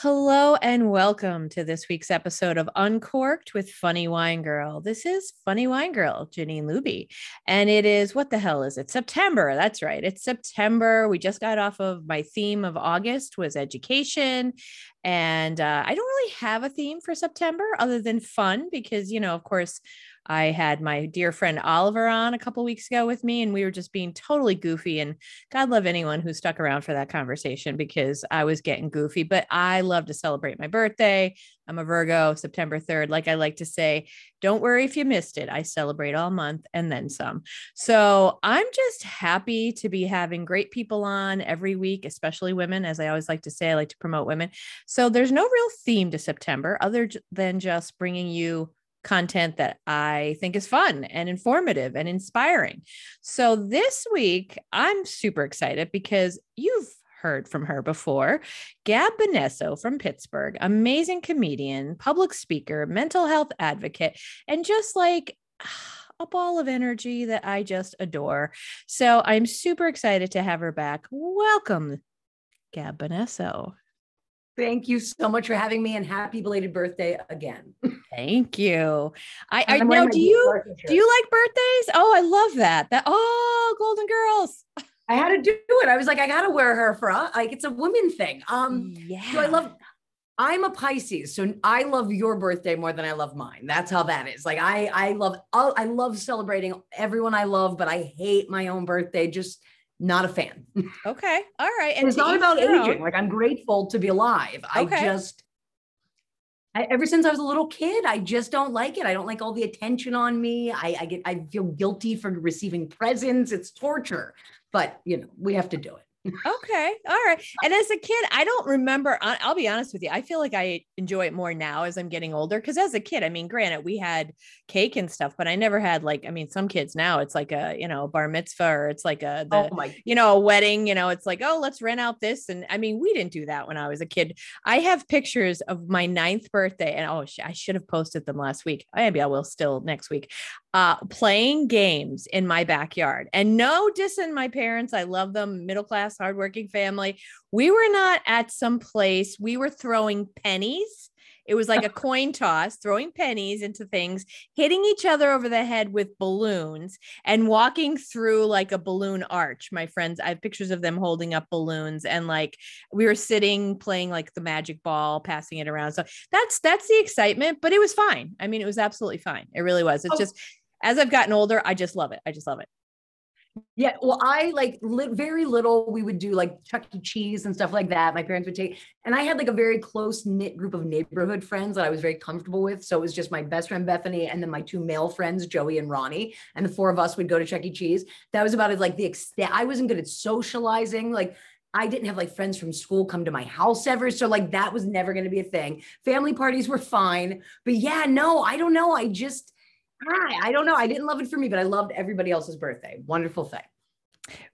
Hello and welcome to this week's episode of Uncorked with Funny Wine Girl. This is Funny Wine Girl, Jeannine Luby. And it is what the hell is it? September. That's right. It's September. We just got off of my theme of August was education. And uh, I don't really have a theme for September other than fun because, you know, of course, I had my dear friend Oliver on a couple weeks ago with me, and we were just being totally goofy. And God love anyone who stuck around for that conversation because I was getting goofy. But I love to celebrate my birthday. I'm a Virgo, September 3rd. Like I like to say, don't worry if you missed it. I celebrate all month and then some. So I'm just happy to be having great people on every week, especially women. As I always like to say, I like to promote women. So there's no real theme to September other than just bringing you content that I think is fun and informative and inspiring. So this week, I'm super excited because you've heard from her before. Gab Bonesso from Pittsburgh, amazing comedian, public speaker, mental health advocate, and just like a ball of energy that I just adore. So I'm super excited to have her back. Welcome, Gab Bonesso. Thank you so much for having me and happy belated birthday again. Thank you. I, I know do you do you like birthdays? Oh, I love that. That oh, Golden Girls. I had to do it. I was like, I gotta wear her for like it's a women thing. Um yeah. So I love I'm a Pisces, so I love your birthday more than I love mine. That's how that is. Like I I love I love celebrating everyone I love, but I hate my own birthday. Just not a fan. Okay. All right. And it's not about aging. Like I'm grateful to be alive. Okay. I just I, ever since I was a little kid, I just don't like it. I don't like all the attention on me. I, I get I feel guilty for receiving presents. It's torture. But you know, we have to do it okay. All right. And as a kid, I don't remember. I'll be honest with you. I feel like I enjoy it more now as I'm getting older. Cause as a kid, I mean, granted, we had cake and stuff, but I never had like, I mean, some kids now it's like a, you know, bar mitzvah or it's like a, the, oh you know, a wedding, you know, it's like, oh, let's rent out this. And I mean, we didn't do that when I was a kid. I have pictures of my ninth birthday and oh, I should have posted them last week. Maybe I will still next week uh, playing games in my backyard. And no dissing my parents. I love them, middle class, hardworking family. We were not at some place, we were throwing pennies. It was like a coin toss, throwing pennies into things, hitting each other over the head with balloons, and walking through like a balloon arch. My friends, I have pictures of them holding up balloons, and like we were sitting playing like the magic ball, passing it around. So that's that's the excitement, but it was fine. I mean, it was absolutely fine. It really was. It's oh. just as I've gotten older, I just love it. I just love it. Yeah, well, I like li- very little. We would do like Chuck E. Cheese and stuff like that. My parents would take, and I had like a very close knit group of neighborhood friends that I was very comfortable with. So it was just my best friend Bethany, and then my two male friends Joey and Ronnie, and the four of us would go to Chuck E. Cheese. That was about it. Like the extent. I wasn't good at socializing. Like I didn't have like friends from school come to my house ever. So like that was never going to be a thing. Family parties were fine, but yeah, no, I don't know. I just Hi, I don't know. I didn't love it for me, but I loved everybody else's birthday. Wonderful thing.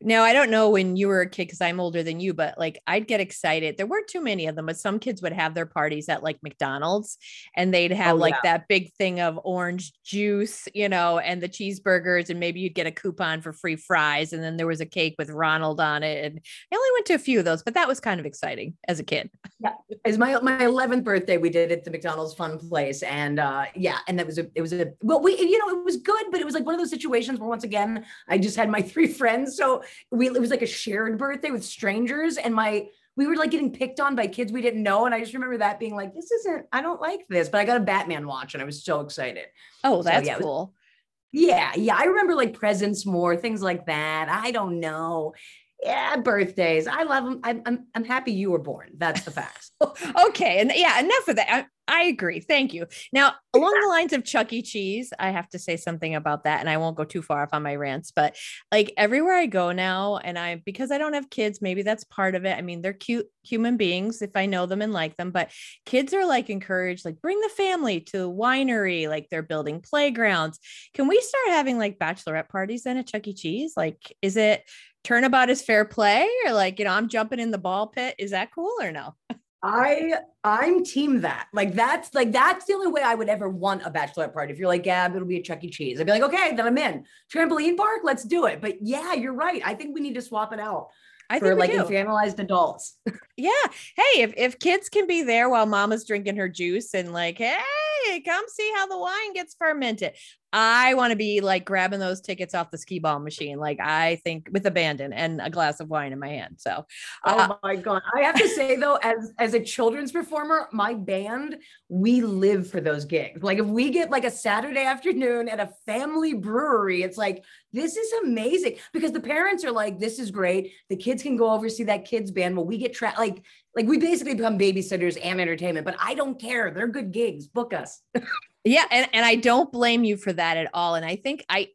Now, I don't know when you were a kid because I'm older than you, but like I'd get excited. There weren't too many of them, but some kids would have their parties at like McDonald's and they'd have oh, like yeah. that big thing of orange juice, you know, and the cheeseburgers, and maybe you'd get a coupon for free fries. And then there was a cake with Ronald on it. And I only went to a few of those, but that was kind of exciting as a kid. Yeah. As my my 11th birthday, we did it at the McDonald's fun place. And uh yeah, and that was a it was a well, we you know, it was good, but it was like one of those situations where once again, I just had my three friends. So we it was like a shared birthday with strangers, and my we were like getting picked on by kids we didn't know. And I just remember that being like, this isn't, I don't like this, but I got a Batman watch and I was so excited. Oh, that's so, yeah, cool. Was, yeah. Yeah. I remember like presents more, things like that. I don't know yeah, birthdays. I love them. I'm, I'm, I'm happy you were born. That's the facts. okay. And yeah, enough of that. I, I, agree. Thank you. Now, along the lines of Chuck E. Cheese, I have to say something about that. And I won't go too far off on my rants, but like everywhere I go now, and I, because I don't have kids, maybe that's part of it. I mean, they're cute human beings if I know them and like them, but kids are like encouraged, like bring the family to winery, like they're building playgrounds. Can we start having like bachelorette parties then at Chuck E. Cheese? Like, is it, turnabout is fair play or like you know i'm jumping in the ball pit. Is that cool or no? I i'm team that. Like that's like that's the only way i would ever want a bachelorette party. If you're like gab it'll be a chuck e. Cheese i'd be like okay then i'm in. Trampoline park? Let's do it. But yeah you're right. I think we need to swap it out I for like do. infantilized adults. Yeah. Hey, if, if kids can be there while mama's drinking her juice and like, hey, come see how the wine gets fermented. I want to be like grabbing those tickets off the skee ball machine. Like I think with abandon and a glass of wine in my hand. So uh, Oh my god! I have to say though, as as a children's performer, my band we live for those gigs. Like if we get like a Saturday afternoon at a family brewery, it's like this is amazing because the parents are like, "This is great." The kids can go over see that kids band. Well, we get trapped like like we basically become babysitters and entertainment. But I don't care; they're good gigs. Book us. yeah, and, and I don't blame you for that at all. And I think I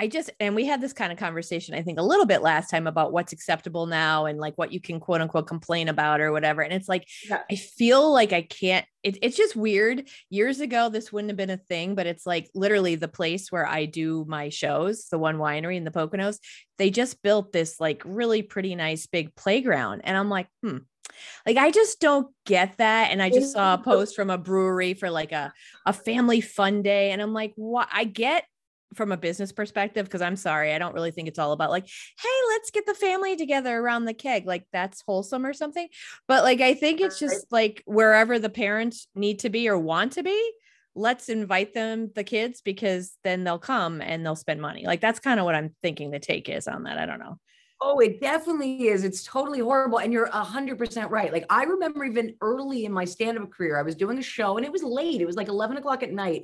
I just and we had this kind of conversation, I think, a little bit last time about what's acceptable now and like what you can quote unquote complain about or whatever. And it's like Yeah. I feel like I can't. It, it's just weird. Years ago, this wouldn't have been a thing, but it's like literally the place where I do my shows, the one winery in the Poconos. They just built this like really pretty nice big playground, and I'm like, hmm. Like I just don't get that. And I just saw a post from a brewery for like a a family fun day, and I'm like, what? I get from a business perspective because I'm sorry, I don't really think it's all about like, hey, let's get the family together around the keg, like that's wholesome or something. But like, I think it's just like wherever the parents need to be or want to be, let's invite them, the kids, because then they'll come and they'll spend money. Like that's kind of what I'm thinking the take is on that. I don't know. Oh, it definitely is. It's totally horrible. And you're a hundred percent right. Like I remember even early in my stand-up career, I was doing a show and it was late. It was like 11 o'clock at night.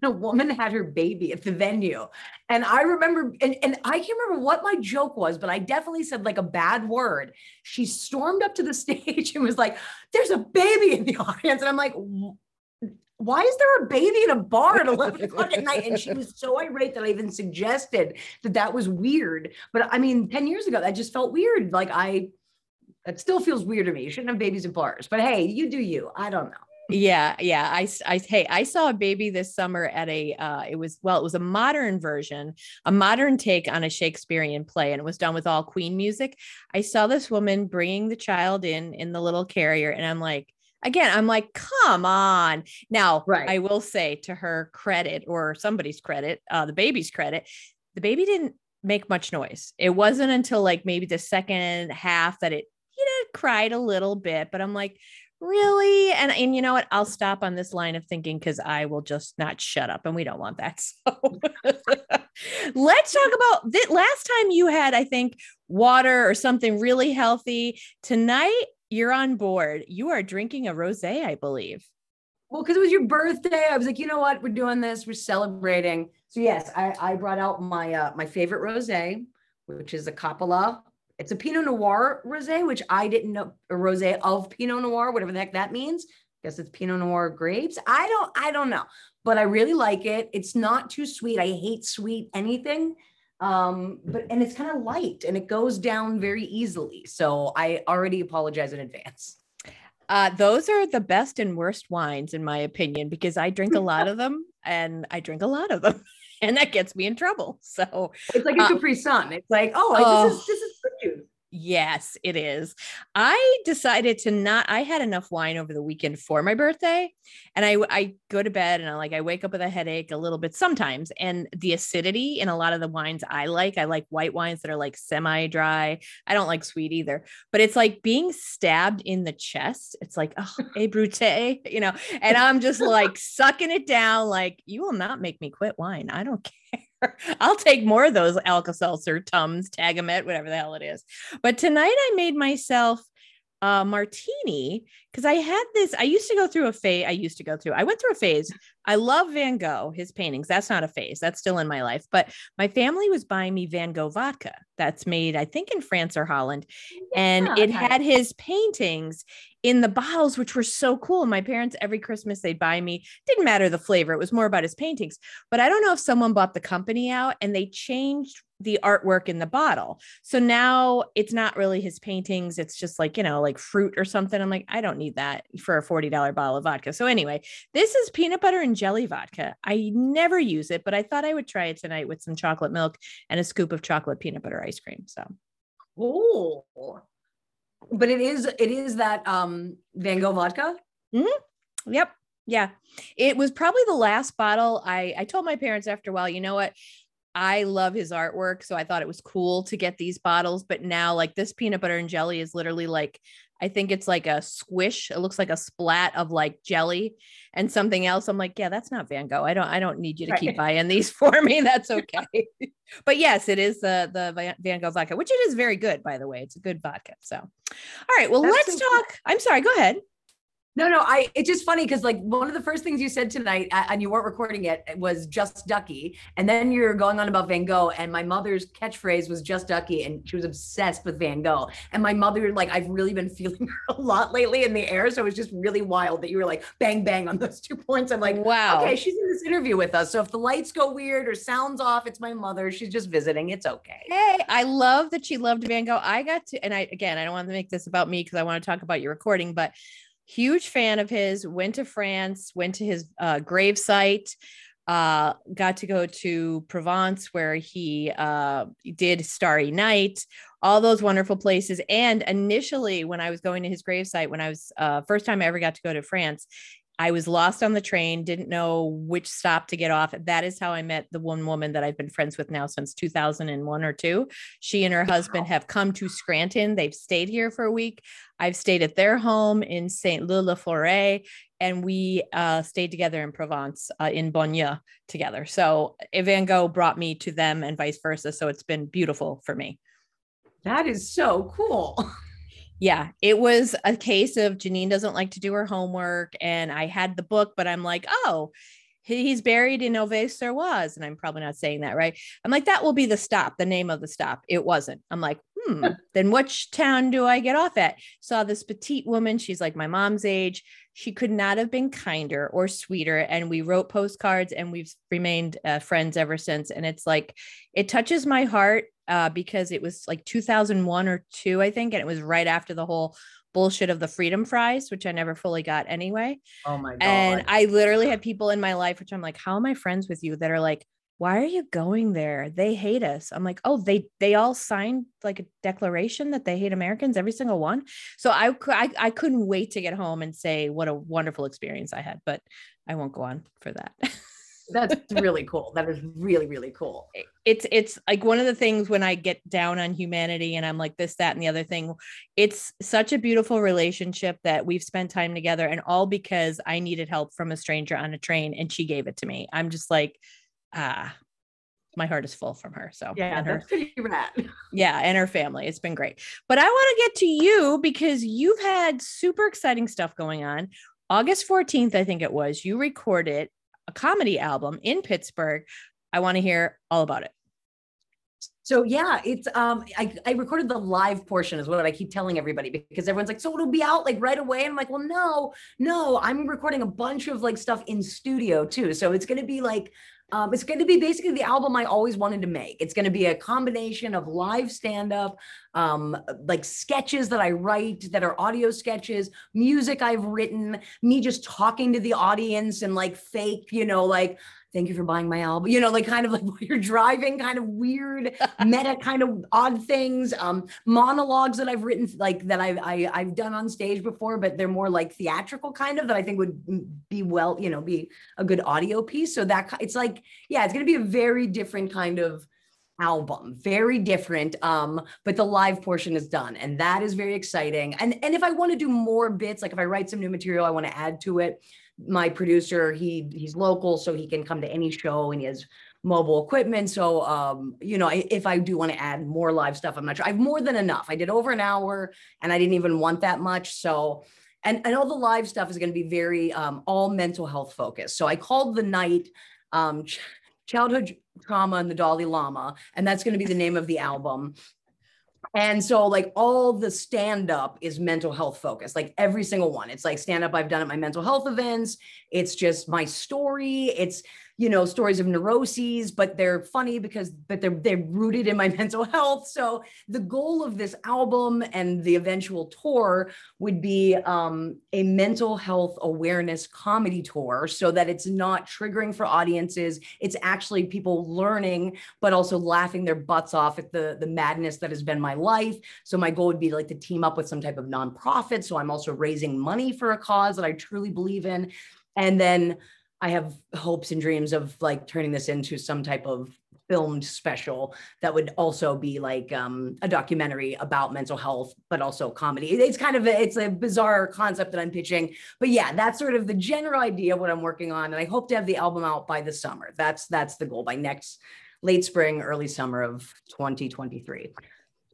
And a woman had her baby at the venue. And I remember, and, and I can't remember what my joke was, but I definitely said like a bad word. She stormed up to the stage and was like, there's a baby in the audience. And I'm like, why is there a baby in a bar at 11 o'clock at night? And she was so irate that I even suggested that that was weird. But I mean, 10 years ago, that just felt weird. Like I, that still feels weird to me. You shouldn't have babies in bars, but hey, you do you. I don't know. Yeah, yeah. I, I hey, I saw a baby this summer at a, uh, it was, well, it was a modern version, a modern take on a Shakespearean play, and it was done with all Queen music. I saw this woman bringing the child in in the little carrier, and I'm like, again, I'm like, come on. Now, Right. I will say to her credit or somebody's credit, uh, the baby's credit, the baby didn't make much noise. It wasn't until like maybe the second half that it, you know, cried a little bit, but I'm like, really and and you know what i'll stop on this line of thinking because i will just not shut up and we don't want that so let's talk about the last time you had i think water or something really healthy tonight you're on board you are drinking a rosé i believe Well, because it was your birthday, I was like, you know what? We're doing this. We're celebrating. So yes, I, I brought out my uh, my favorite rosé, which is a Coppola. It's a Pinot Noir rosé, which I didn't know a rosé of Pinot Noir, whatever the heck that means. I Guess it's Pinot Noir grapes. I don't I don't know, but I really like it. It's not too sweet. I hate sweet anything. Um, but and it's kind of light and it goes down very easily. So I already apologize in advance. uh, those are the best and worst wines in my opinion because i drink a lot of them and i drink a lot of them and that gets me in trouble so It's like a Uh, Capri Sun. It's like, oh, Oh. this is this is fruit juice. Yes, it is. I decided to not, I had enough wine over the weekend for my birthday. And I I go to bed and I like I wake up with a headache a little bit sometimes. And the acidity in a lot of the wines I like, I like white wines that are like semi-dry. I don't like sweet either. But it's like being stabbed in the chest. It's like, oh, a brute, you know, and I'm just like sucking it down, like, you will not make me quit wine. I don't I'll take more of those Alka Seltzer, Tums, Tagamet, whatever the hell it is. But tonight I made myself a martini because I had this. I used to go through a phase. I used to go through, I went through a phase. I love Van Gogh, his paintings. That's not a phase, that's still in my life. But my family was buying me Van Gogh vodka that's made, I think, in France or Holland. And Yeah, it okay. had his paintings in the bottles, which were so cool. My parents, every Christmas, they'd buy me, didn't matter the flavor, it was more about his paintings. But I don't know if someone bought the company out and they changed the artwork in the bottle. So now it's not really his paintings. It's just like, you know, like fruit or something. I'm like, I don't need that for a $40 bottle of vodka. So anyway, this is peanut butter and jelly vodka. I never use it, but I thought I would try it tonight with some chocolate milk and a scoop of chocolate peanut butter ice cream. So Oh, but it is it is that um Van Gogh vodka. Yep. Yeah. It was probably the last bottle. I I told my parents after a while, you know what? I love his artwork. So I thought it was cool to get these bottles. But now, like this peanut butter and jelly is literally like, I think it's like a squish. It looks like a splat of like jelly and something else. I'm like, yeah, that's not Van Gogh. I don't, I don't need you to right. keep buying these for me. That's okay. but yes, it is the the Van Gogh vodka, which it is very good, by the way. It's a good vodka. So, all right. Well, that's let's so talk. I'm sorry. Go ahead. No, no, I it's just funny because like one of the first things you said tonight, and you weren't recording it, was just Ducky, and then you're going on about Van Gogh, and my mother's catchphrase was just Ducky, and she was obsessed with Van Gogh, and my mother like I've really been feeling her a lot lately in the air, so it was just really wild that you were like bang bang on those two points. I'm like, wow, okay, she's in this interview with us, so if the lights go weird or sounds off, it's my mother. She's just visiting. It's okay. Hey, I love that she loved Van Gogh. I got to, and I again, I don't want to make this about me because I want to talk about your recording, but huge fan of his went to france went to his uh, grave site uh, got to go to provence where he uh, did starry night all those wonderful places. And initially when i was going to his grave site when i was uh, first time i ever got to go to france I was lost on the train, didn't know which stop to get off. That is how I met the one woman that I've been friends with now since 2001 or two. She and her husband have come to Scranton. They've stayed here for a week. I've stayed at their home in Saint-Leu-la-Forêt, and we uh, stayed together in Provence, uh, in Bonnieux together. So Van Gogh brought me to them and vice versa. So it's been beautiful for me. That is so cool. yeah, it was a case of Jeannine doesn't like to do her homework. And I had the book, but I'm like, oh, he's buried in Auvers-sur-Oise. And I'm probably not saying that right. I'm like, that will be the stop, the name of the stop. It wasn't. I'm like, hmm, then which town do I get off at? Saw this petite woman. She's like my mom's age. She could not have been kinder or sweeter. And we wrote postcards and we've remained uh, friends ever since. And it's like, it touches my heart uh, because it was like 2001 or two, I think, and it was right after the whole bullshit of the freedom fries, which I never fully got anyway. Oh my god! And I literally had people in my life, which I'm like, how am I friends with you? That are like, why are you going there? They hate us. I'm like, oh, they they all signed like a declaration that they hate Americans, every single one. So I I, I couldn't wait to get home and say what a wonderful experience I had, but I won't go on for that. That's really cool. That is really, really cool. It's it's like one of the things when I get down on humanity and I'm like this, that, and the other thing. It's such a beautiful relationship that we've spent time together, and all because I needed help from a stranger on a train and she gave it to me. I'm just like, ah, my heart is full from her. So yeah, and her, that's pretty rad. Yeah, and her family. It's been great. But I want to get to you because you've had super exciting stuff going on. August 14th, I think it was, you recorded a comedy album in Pittsburgh. I want to hear all about it. So yeah, it's um I, I recorded the live portion is what I keep telling everybody because everyone's like, so it'll be out like right away. And I'm like, well, no, no, I'm recording a bunch of like stuff in studio too. So it's gonna be like um, it's going to be basically the album I always wanted to make. It's going to be a combination of live stand up, um, like sketches that I write that are audio sketches, music I've written, me just talking to the audience and like fake, you know, like thank you for buying my album you know like kind of like while you're driving kind of weird meta kind of odd things um monologues that i've written like that I've, I, have i have done on stage before but they're more like theatrical kind of that i think would be well you know be a good audio piece. So that it's like yeah it's going to be a very different kind of album very different um but the live portion is done and that is very exciting. And and if i want to do more bits like if i write some new material i want to add to it my producer, he he's local, so he can come to any show and he has mobile equipment. So um, you know, if I do want to add more live stuff, I'm not sure. I have more than enough. I did over an hour and I didn't even want that much. So and, and all the live stuff is going to be very um, all mental health focused. So I called the night um, childhood trauma and the Dalai Lama, and that's going to be the name of the album. And so, like, all the stand up is mental health focused, like every single one. It's like stand up I've done at my mental health events. It's just my story. It's you know stories of neuroses but they're funny because but they're they're rooted in my mental health. So the goal of this album and the eventual tour would be um, a mental health awareness comedy tour so that it's not triggering for audiences. It's actually people learning but also laughing their butts off at the the madness that has been my life. So my goal would be like to team up with some type of nonprofit. So i'm also raising money for a cause that i truly believe in. And then I have hopes and dreams of like turning this into some type of filmed special that would also be like um, a documentary about mental health, but also comedy. It's kind of a, it's a bizarre concept that I'm pitching, but yeah, that's sort of the general idea of what I'm working on, and I hope to have the album out by the summer. That's that's the goal by next late spring, early summer of 2023.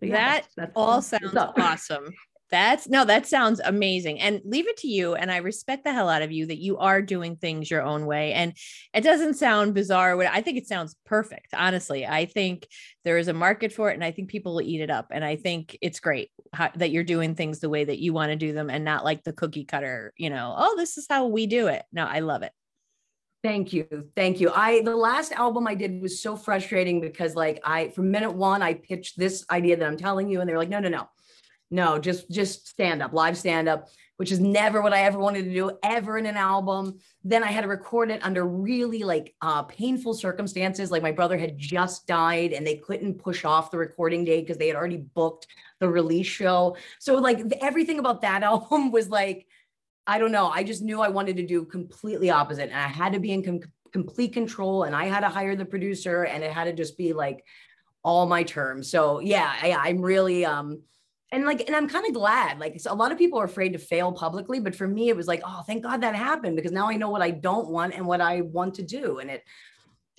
So yeah, that that's, that's all sounds awesome. That's no, that sounds amazing. And leave it to you. And I respect the hell out of you that you are doing things your own way. And it doesn't sound bizarre. I think it sounds perfect. Honestly, I think there is a market for it and I think people will eat it up. And I think it's great how, that you're doing things the way that you want to do them and not like the cookie cutter, you know, oh, this is how we do it. No, I love it. Thank you. Thank you. I the last album I did was so frustrating because like I from minute 1 I pitched this idea that I'm telling you and they're like no no no no, just just stand up, live stand up, which is never what I ever wanted to do ever in an album. Then I had to record it under really like uh, painful circumstances. Like my brother had just died and they couldn't push off the recording date because they had already booked the release show. So like everything about that album was like, I don't know. I just knew I wanted to do completely opposite, and I had to be in com- complete control, and I had to hire the producer, and it had to just be like all my terms. So yeah, I, I'm really um and like and i'm kind of glad like so a lot of people are afraid to fail publicly but for me it was like oh thank god that happened because now i know what i don't want and what i want to do and it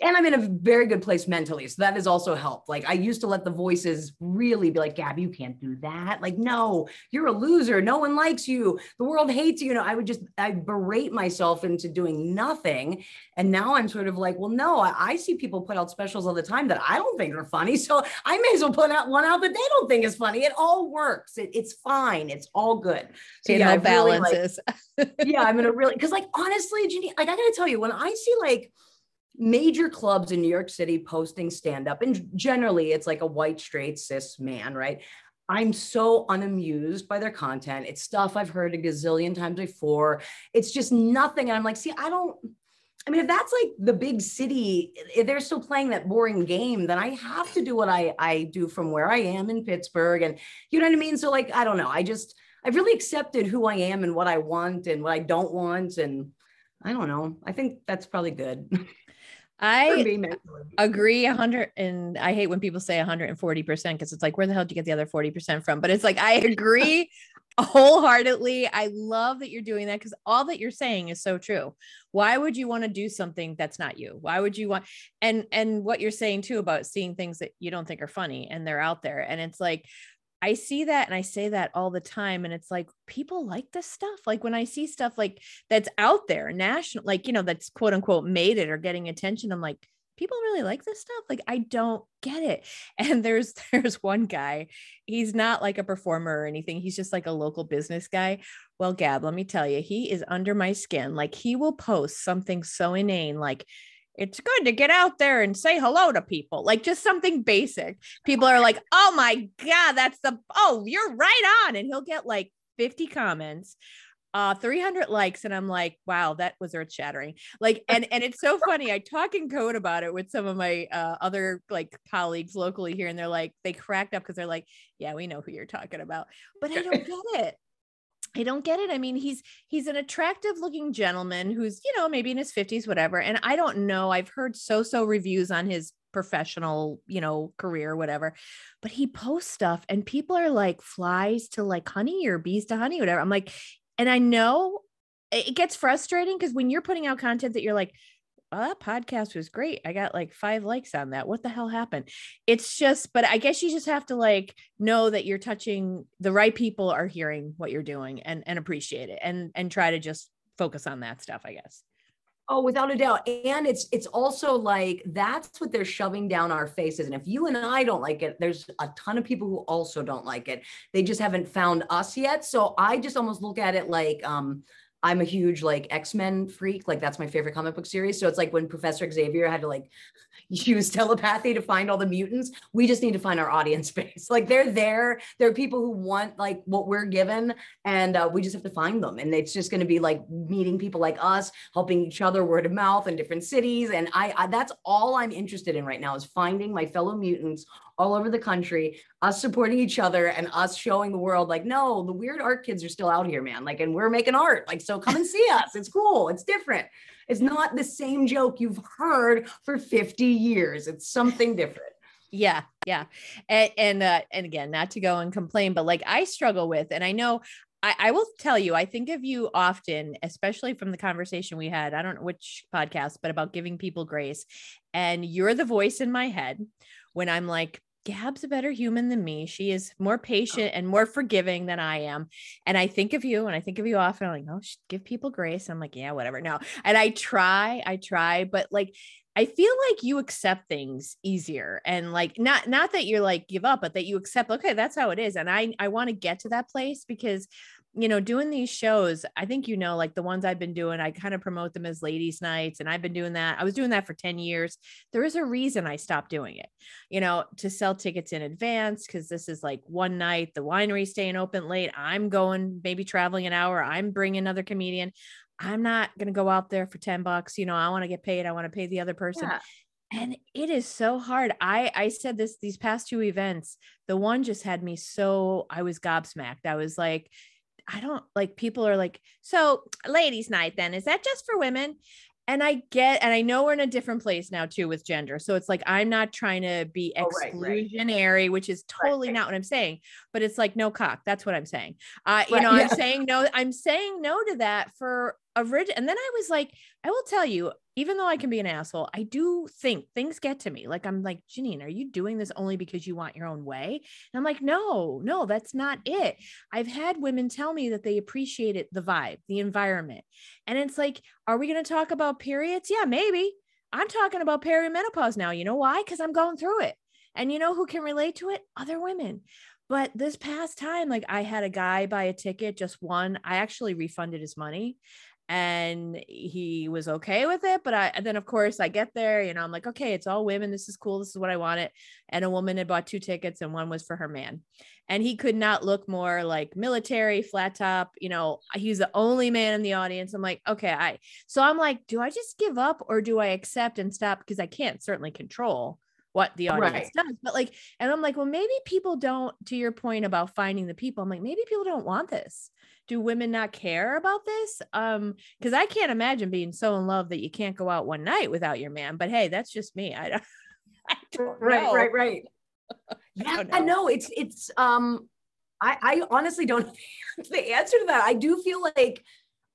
and I'm in a very good place mentally. So that has also helped. Like I used to let the voices really be like, Gab, you can't do that. Like, no, you're a loser. No one likes you. The world hates you. You know, I would just, I berate myself into doing nothing. And now I'm sort of like, well, no, I, I see people put out specials all the time that I don't think are funny. So I may as well put out one out that they don't think is funny. It all works. It, it's fine. It's all good. So yeah, balances. Really like, yeah, I'm gonna really, cause like, honestly, Jeannie, like I gotta tell you, when I see like, major clubs in New York City posting stand up, and generally it's like a white, straight, cis man, right? I'm so unamused by their content. It's stuff I've heard a gazillion times before. It's just nothing. And I'm like, see, I don't. I mean, if that's like the big city, if they're still playing that boring game, then I have to do what I I do from where I am in Pittsburgh, and you know what I mean. So like, I don't know. I just I've really accepted who I am and what I want and what I don't want, and I don't know. I think that's probably good. I agree a 100 and I hate when people say 140% because it's like where the hell do you get the other 40% from? But it's like I agree wholeheartedly. I love that you're doing that because all that you're saying is so true. Why would you want to do something that's not you? Why would you want and and what you're saying too about seeing things that you don't think are funny and they're out there and it's like I see that and I say that all the time. And it's like people like this stuff. Like when I see stuff like that's out there, national, like, you know, that's quote unquote made it or getting attention, I'm like, people really like this stuff. Like I don't get it. And there's there's one guy, he's not like a performer or anything. He's just like a local business guy. Well, Gab, let me tell you, he is under my skin. Like he will post something so inane, like it's good to get out there and say hello to people like just something basic. People are like oh my god that's the oh you're right on. And he'll get like 50 comments uh 300 likes and i'm like wow that was earth shattering like and and it's so funny i talk in code about it with some of my uh, other like colleagues locally here and they're like they cracked up because they're like yeah we know who you're talking about. But i don't get it I don't get it. I mean, he's he's an attractive looking gentleman who's, you know, maybe in his 50s whatever. And I don't know, I've heard so-so reviews on his professional, you know, career whatever. But he posts stuff and people are like flies to like honey or bees to honey whatever. I'm like and I know it gets frustrating because when you're putting out content that you're like well, that podcast was great. I got like five likes on that. What the hell happened? It's just, but I guess you just have to like know that you're touching the right people are hearing what you're doing and and appreciate it and and try to just focus on that stuff, I guess. Oh, without a doubt. And it's it's also like that's what they're shoving down our faces. And if you and I don't like it, there's a ton of people who also don't like it. They just haven't found us yet. So I just almost look at it like um I'm a huge like X-Men freak. Like that's my favorite comic book series. So it's like when Professor Xavier had to like use telepathy to find all the mutants. We just need to find our audience base. Like they're there. There are people who want like what we're given, and uh, we just have to find them. And it's just going to be like meeting people like us, helping each other word of mouth in different cities. And I, I that's all I'm interested in right now is finding my fellow mutants all over the country, us supporting each other and us showing the world like, no, the weird art kids are still out here, man. Like, and we're making art. Like, so come and see us. It's cool. It's different. It's not the same joke you've heard for 50 years. It's something different. Yeah, yeah. And and uh, and again, not to go and complain, but like I struggle with, and I know I, I, will tell you, I think of you often, especially from the conversation we had. I don't know which podcast, but about giving people grace. And you're the voice in my head when I'm like, Gab's a better human than me. She is more oh. patient and more forgiving than I am. And I think of you and I think of you often. I'm like, oh, give people grace. I'm like, yeah, whatever. No. And I try, I try, but like I feel like you accept things easier and like not not that you're like give up, but that you accept, okay, that's how it is. And I I want to get to that place because you know, doing these shows, I think you know, like the ones I've been doing, I kind of promote them as ladies' nights, and I've been doing that. I was doing that for 10 years. There is a reason I stopped doing it, you know, to sell tickets in advance because this is like one night, the winery staying open late. I'm going, maybe traveling an hour. I'm bringing another comedian. I'm not going to go out there for 10 bucks. You know, I want to get paid. I want to pay the other person. Yeah. And it is so hard. I I said this these past two events. The one just had me so I was gobsmacked. I was like, I don't like people are like, so ladies' night then is that just for women? And I get, and I know we're in a different place now too with gender. So it's like, I'm not trying to be exclusionary, oh, right, right. which is totally right, not what I'm saying, but it's like, no cock. That's what I'm saying. Uh, you know, yeah. I'm saying no, I'm saying no to that for a rid. And then I was like, I will tell you, even though I can be an asshole, I do think things get to me. Like I'm like, Jeannine, are you doing this only because you want your own way? And I'm like, no, no, that's not it. I've had women tell me that they appreciated the vibe, the environment. And it's like, are we going to talk about periods? Yeah, maybe. I'm talking about perimenopause now. You know why? Because I'm going through it. And you know who can relate to it? Other women. But this past time, like I had a guy buy a ticket, just one. I actually refunded his money and he was okay with it but i then of course i get there you know i'm like okay it's all women this is cool this is what i wanted and a woman had bought two tickets and one was for her man and he could not look more like military flat top you know he's the only man in the audience i'm like okay i so i'm like do i just give up or do i accept and stop because i can't certainly control what the audience right. does but like and i'm like well maybe people don't to your point about finding the people i'm like maybe people don't want this do women not care about this? Um, because I can't imagine being so in love that you can't go out one night without your man. But hey, that's just me. I don't, I don't right, know. right, right. yeah, I know. It's it's um I, I honestly don't the answer to that. I do feel like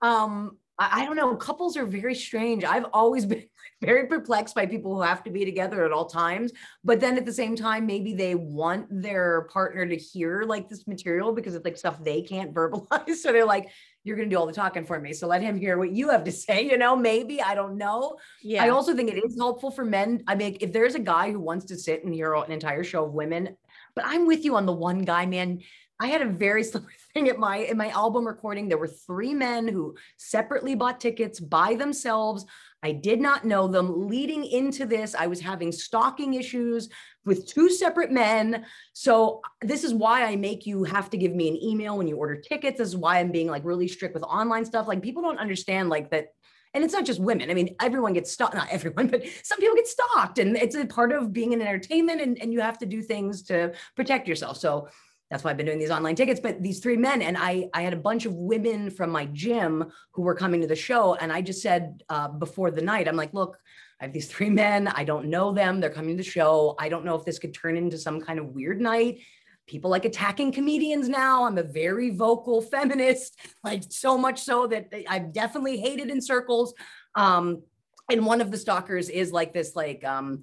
um I, I don't know, couples are very strange. I've always been very perplexed by people who have to be together at all times. But then at the same time, maybe they want their partner to hear like this material because it's like stuff they can't verbalize. So they're like, you're going to do all the talking for me. So let him hear what you have to say. You know, maybe I don't know. Yeah. I also think it is helpful for men. I mean, if there's a guy who wants to sit and hear an entire show of women, but I'm with you on the one guy, man. I had a very similar at my in my album recording. There were three men who separately bought tickets by themselves. I did not know them. Leading into this, I was having stalking issues with two separate men. So uh, this is why I make you have to give me an email when you order tickets. This is why I'm being like really strict with online stuff. Like people don't understand like that and it's not just women. I mean, everyone gets stalked, not everyone, but some people get stalked. And it's a part of being in entertainment and, and you have to do things to protect yourself. So that's why I've been doing these online tickets. But these three men, and I, I had a bunch of women from my gym who were coming to the show, and I just said uh, before the night, I'm like, look, I have these three men. I don't know them. They're coming to the show. I don't know if this could turn into some kind of weird night. People like attacking comedians now. I'm a very vocal feminist, like so much so that I've definitely hated in circles. Um, and one of the stalkers is like this, like um,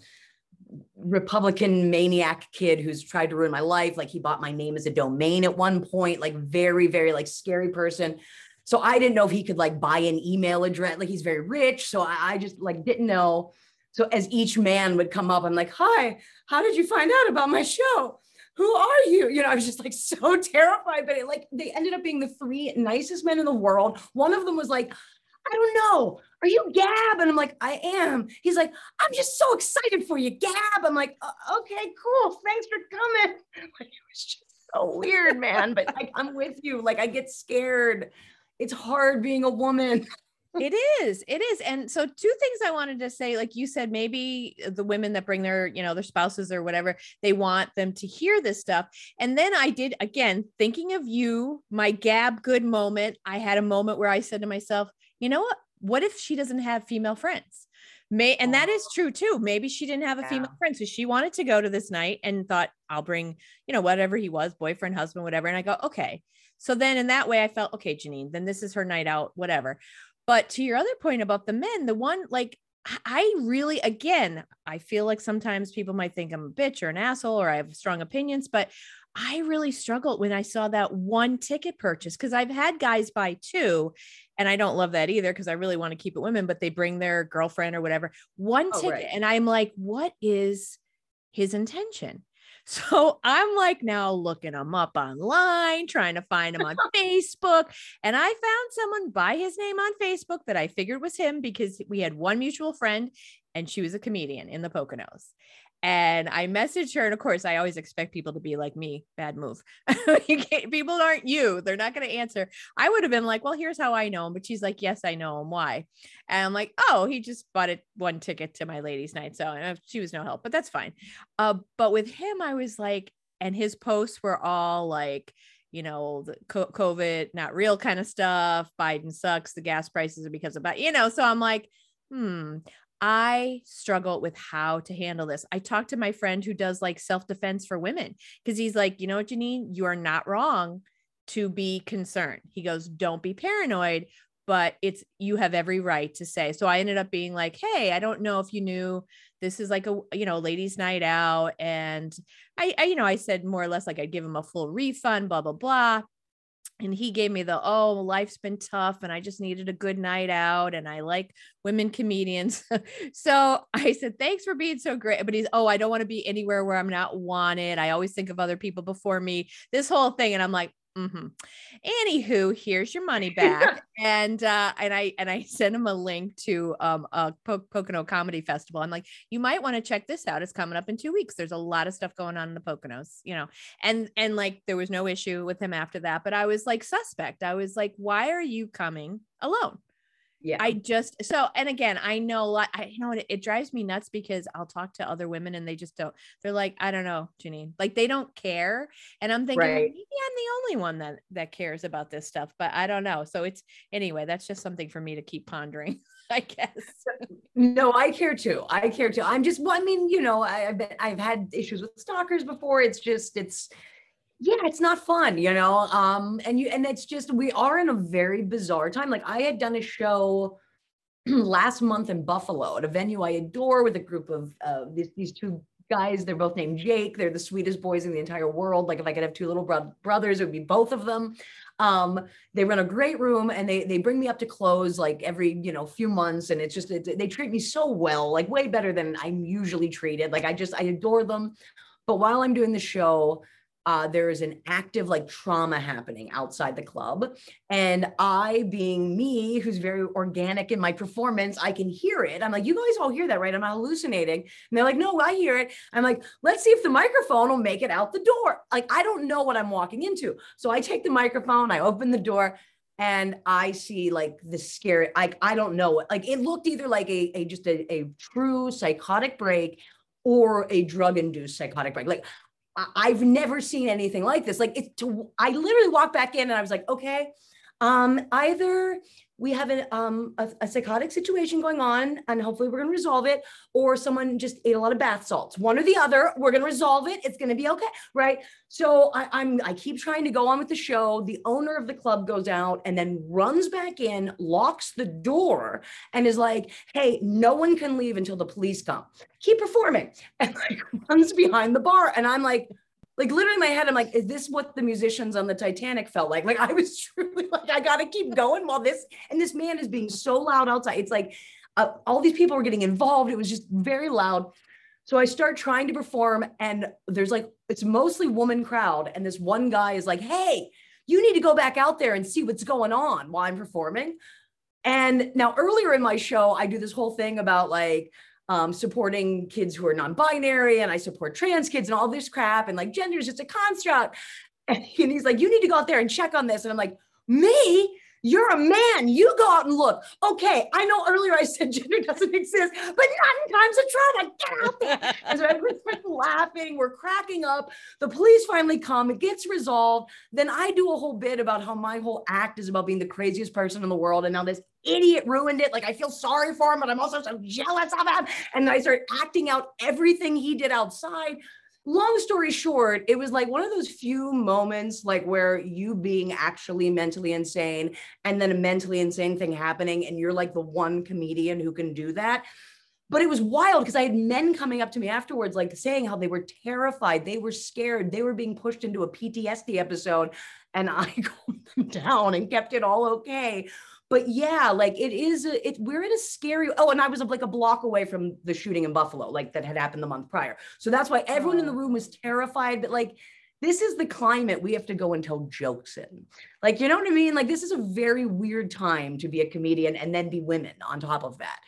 Republican maniac kid who's tried to ruin my life. Like he bought my name as a domain at one point, like very, very like scary person. So I didn't know if he could like buy an email address. Like he's very rich. So I, I just like didn't know. So as each man would come up, I'm like, hi, how did you find out about my show? Who are you? You know, I was just like so terrified, but it like they ended up being the three nicest men in the world. One of them was like, I don't know. Are you Gab? And I'm like, I am. He's like, I'm just so excited for you, Gab. I'm like, uh, okay, cool. Thanks for coming. Like, it was just so weird, man. But like, I'm with you. Like, I get scared. It's hard being a woman. it is. It is. And so two things I wanted to say like you said maybe the women that bring their, you know, their spouses or whatever, they want them to hear this stuff. And then I did again thinking of you, my gab good moment. I had a moment where I said to myself, "You know what? What if she doesn't have female friends?" May and that is true too. Maybe she didn't have a female friend, so she wanted to go to this night and thought, "I'll bring, you know, whatever he was, boyfriend, husband, whatever." And I go, "Okay." So then in that way, I felt, "Okay, Jeannine, then this is her night out, whatever." But to your other point about the men, the one like I really, again, I feel like sometimes people might think I'm a bitch or an asshole or I have strong opinions, but I really struggled when I saw that one ticket purchase because I've had guys buy two, and I don't love that either because I really want to keep it women, but they bring their girlfriend or whatever one oh, ticket, right. and I'm like, what is his intention? So I'm like now looking him up online, trying to find him on Facebook. And I found someone by his name on Facebook that I figured was him because we had one mutual friend and she was a comedian in the Poconos. And I messaged her, and of course, I always expect people to be like me. Bad move. people aren't you. They're not going to answer. I would have been like, "Well, here's how I know him," but she's like, "Yes, I know him. Why?" And I'm like, "Oh, he just bought it one ticket to my ladies' night, so she was no help, but that's fine." Uh, but with him, I was like, and his posts were all like, you know, the COVID, not real kind of stuff. Biden sucks. The gas prices are because of you know. So I'm like, hmm, I struggle with how to handle this. I talked to my friend who does like self defense for women because he's like, you know what, Jeannine, you are not wrong to be concerned. He goes, don't be paranoid, but it's you have every right to say. So I ended up being like, hey, I don't know if you knew this is like a you know ladies' night out, and I, I you know I said more or less like I'd give him a full refund, blah blah blah and he gave me the oh life's been tough and i just needed a good night out and i like women comedians. So i said thanks for being so great but he's oh i don't want to be anywhere where i'm not wanted. I always think of other people before me. This whole thing and i'm like Mm-hmm. Anywho, here's your money back, and uh, and I and I sent him a link to um a po- Pocono Comedy Festival. I'm like, you might want to check this out. It's coming up in two weeks. There's a lot of stuff going on in the Poconos, you know, and and like there was no issue with him after that. But I was like suspect. I was like, why are you coming alone? Yeah i just so and again i know like i you know it, it drives me nuts because i'll talk to other women and they just don't they're like i don't know jeannine like they don't care and i'm thinking right. well, maybe i'm the only one that that cares about this stuff but i don't know so it's anyway that's just something for me to keep pondering I guess. No, I care too. I care too. I'm just, well, I mean, you know, I, have been, I've had issues with stalkers before. It's just, it's, yeah it's not fun you know um and you and it's just we are in a very bizarre time like i had done a show last month in buffalo at a venue i adore with a group of uh, these, these two guys they're both named jake they're the sweetest boys in the entire world like if i could have two little bro- brothers it would be both of them um they run a great room and they they bring me up to close like every you know few months and it's just it, they treat me so well like way better than i'm usually treated like i just i adore them but while i'm doing the show uh, there is an active like trauma happening outside the club. And I, being me, who's very organic in my performance, I can hear it. I'm like, you guys all hear that, right? I'm not hallucinating. And they're like, no, I hear it. I'm like, let's see if the microphone will make it out the door. Like, I don't know what I'm walking into. So I take the microphone, I open the door. And I see like the scary, like I don't know, like it looked either like a, a just a, a true psychotic break or a drug induced psychotic break. Like I've never seen anything like this. Like it's to, I literally walked back in and I was like, okay, um, either we have a, um, a, a, psychotic situation going on and hopefully we're going to resolve it or someone just ate a lot of bath salts. One or the other we're going to resolve it. It's going to be okay right? So I, i'm i keep trying to go on with the show. The owner of the club goes out and then runs back in locks the door and is like hey no one can leave until the police come. Keep performing. And like runs behind the bar and i'm like like literally in my head, I'm like, is this what the musicians on the Titanic felt like? Like I was truly like, I gotta keep going while this and this man is being so loud outside. It's like uh, all these people were getting involved. It was just very loud. So I start trying to perform, and there's like it's mostly woman crowd, and this one guy is like, "Hey, you need to go back out there and see what's going on while I'm performing." And now earlier in my show, I do this whole thing about like um, supporting kids who are non-binary and I support trans kids and all this crap and like gender is just a construct. And he's like, you need to go out there and check on this. And I'm like, me? You're a man. You go out and look. Okay, I know earlier I said gender doesn't exist, but not in times of trauma. Get out there. and so everyone's laughing. We're cracking up. The police finally come. It gets resolved. Then I do a whole bit about how my whole act is about being the craziest person in the world. And now this idiot ruined it. Like I feel sorry for him, but I'm also so jealous of him. And I start acting out everything he did outside long story short, it was like one of those few moments like where you being actually mentally insane and then a mentally insane thing happening and you're like the one comedian who can do that. But it was wild because I had men coming up to me afterwards, like saying how they were terrified, they were scared, they were being pushed into a PTSD episode. And I calmed them down and kept it all okay but yeah, like it is, a, it, we're in a scary, oh, and I was like a block away from the shooting in Buffalo, like that had happened the month prior. So that's why everyone in the room was terrified, but like, this is the climate we have to go and tell jokes in. Like, you know what I mean? Like, this is a very weird time to be a comedian and then be women on top of that.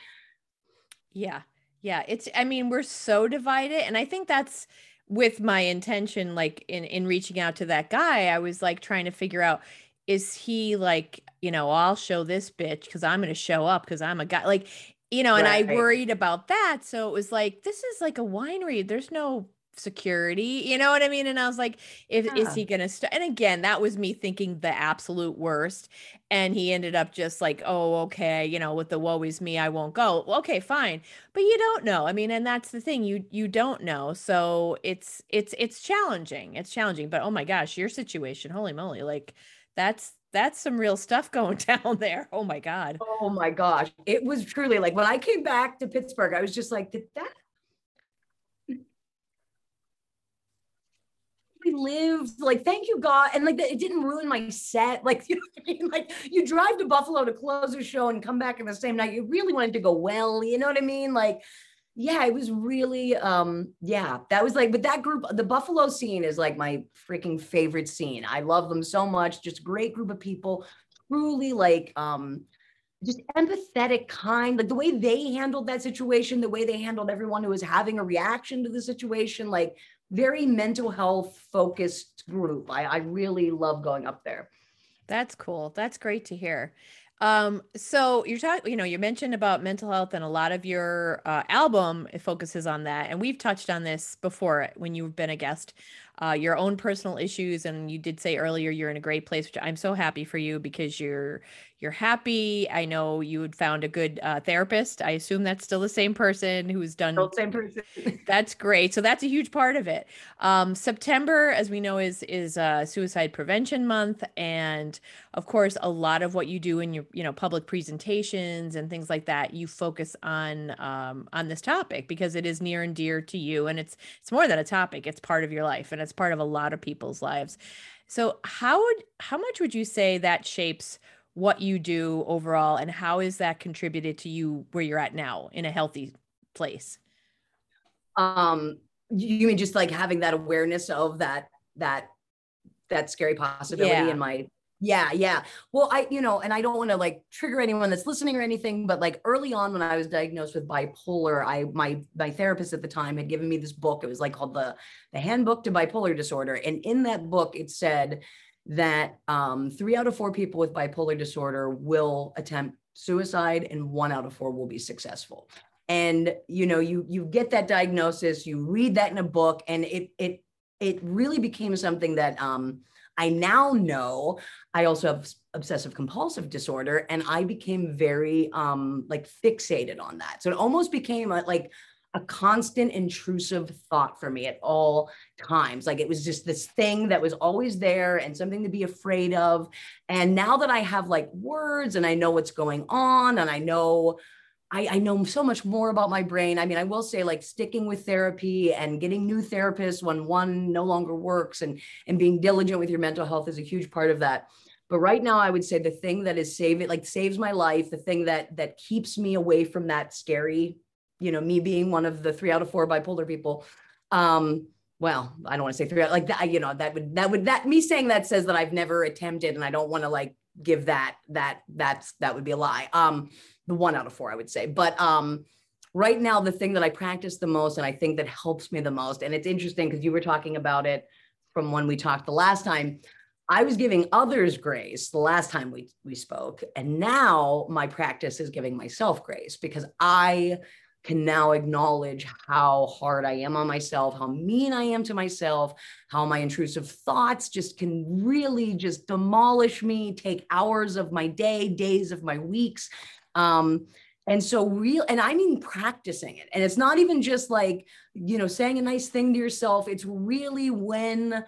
Yeah. Yeah. It's, I mean, we're so divided. And I think that's, with my intention like in in reaching out to that guy i was like trying to figure out is he like you know, I'll show this bitch because I'm going to show up because I'm a guy. Like, you know, and right. I worried about that. So it was like, this is like a winery. There's no security, you know what I mean? And I was like, if yeah. is he gonna start? And again, that was me thinking the absolute worst. And he ended up just like, oh, okay, you know, with the woe is me, I won't go. Well, okay, fine. But you don't know. I mean, and that's the thing, you you don't know. So it's it's it's challenging. It's challenging. But oh my gosh, your situation, holy moly, like that's that's some real stuff going down there. Oh my God. Oh my gosh. It was truly like when I came back to Pittsburgh, I was just like, did that we lived like thank you god and like it didn't ruin my set like you know what i mean like you drive to buffalo to close a show and come back in the same night you really wanted to go well you know what i mean like yeah, it was really um yeah, that was like but that group the Buffalo scene is like my freaking favorite scene. I love them so much, just great group of people, truly like um just empathetic kind like the way they handled that situation the way they handled everyone who was having a reaction to the situation like very mental health focused group. I, I really love going up there. That's cool. That's great to hear um, so you're talking, you know, you mentioned about mental health and a lot of your uh, album focuses on that. And we've touched on this before when you've been a guest, uh, your own personal issues. And you did say earlier, you're in a great place, which I'm so happy for you because you're, you're happy. I know you had found a good uh, therapist. I assume that's still the same person who's done. Still same person. that's great. So that's a huge part of it. Um, September, as we know, is is uh, Suicide Prevention Month, and of course, a lot of what you do in your you know public presentations and things like that, you focus on um, on this topic because it is near and dear to you, and it's it's more than a topic; it's part of your life, and it's part of a lot of people's lives. So how would how much would you say that shapes what you do overall and how is that contributed to you where you're at now in a healthy place? Um you mean just like having that awareness of that that that scary possibility yeah. in my yeah yeah. Well i you know and i don't want to like trigger anyone that's listening or anything but like early on when i was diagnosed with bipolar i my my therapist at the time had given me this book. It was like called the the handbook to bipolar disorder. And in that book it said that um, three out of four people with bipolar disorder will attempt suicide and one out of four will be successful. And you know you you get that diagnosis you read that in a book and it it it really became something that um, i now know. I also have obsessive compulsive disorder and i became very um like fixated on that. So it almost became a, like a constant intrusive thought for me at all times. Like it was just this thing that was always there and something to be afraid of. And now that I have like words and I know what's going on and I know I, I, know so much more about my brain. I mean, I will say like sticking with therapy and getting new therapists when one no longer works and and being diligent with your mental health is a huge part of that. But right now, I would say the thing that is saving, like saves my life, the thing that that keeps me away from that scary you know, me being one of the three out of four bipolar people. Um, well, I don't want to say three out, like that, you know, that would, that would, that me saying that says that I've never attempted and I don't want to like give that, that, that's, that would be a lie. Um, the one out of four, I would say. But, um, right now, the thing that I practice the most and I think that helps me the most, and it's interesting because you were talking about it from when we talked the last time. I was giving others grace the last time we we spoke, and now my practice is giving myself grace because I can now acknowledge how hard I am on myself, how mean I am to myself, how my intrusive thoughts just can really just demolish me, take hours of my day, days of my weeks. Um, and so real, and I mean practicing it. And it's not even just like, you know, saying a nice thing to yourself. It's really when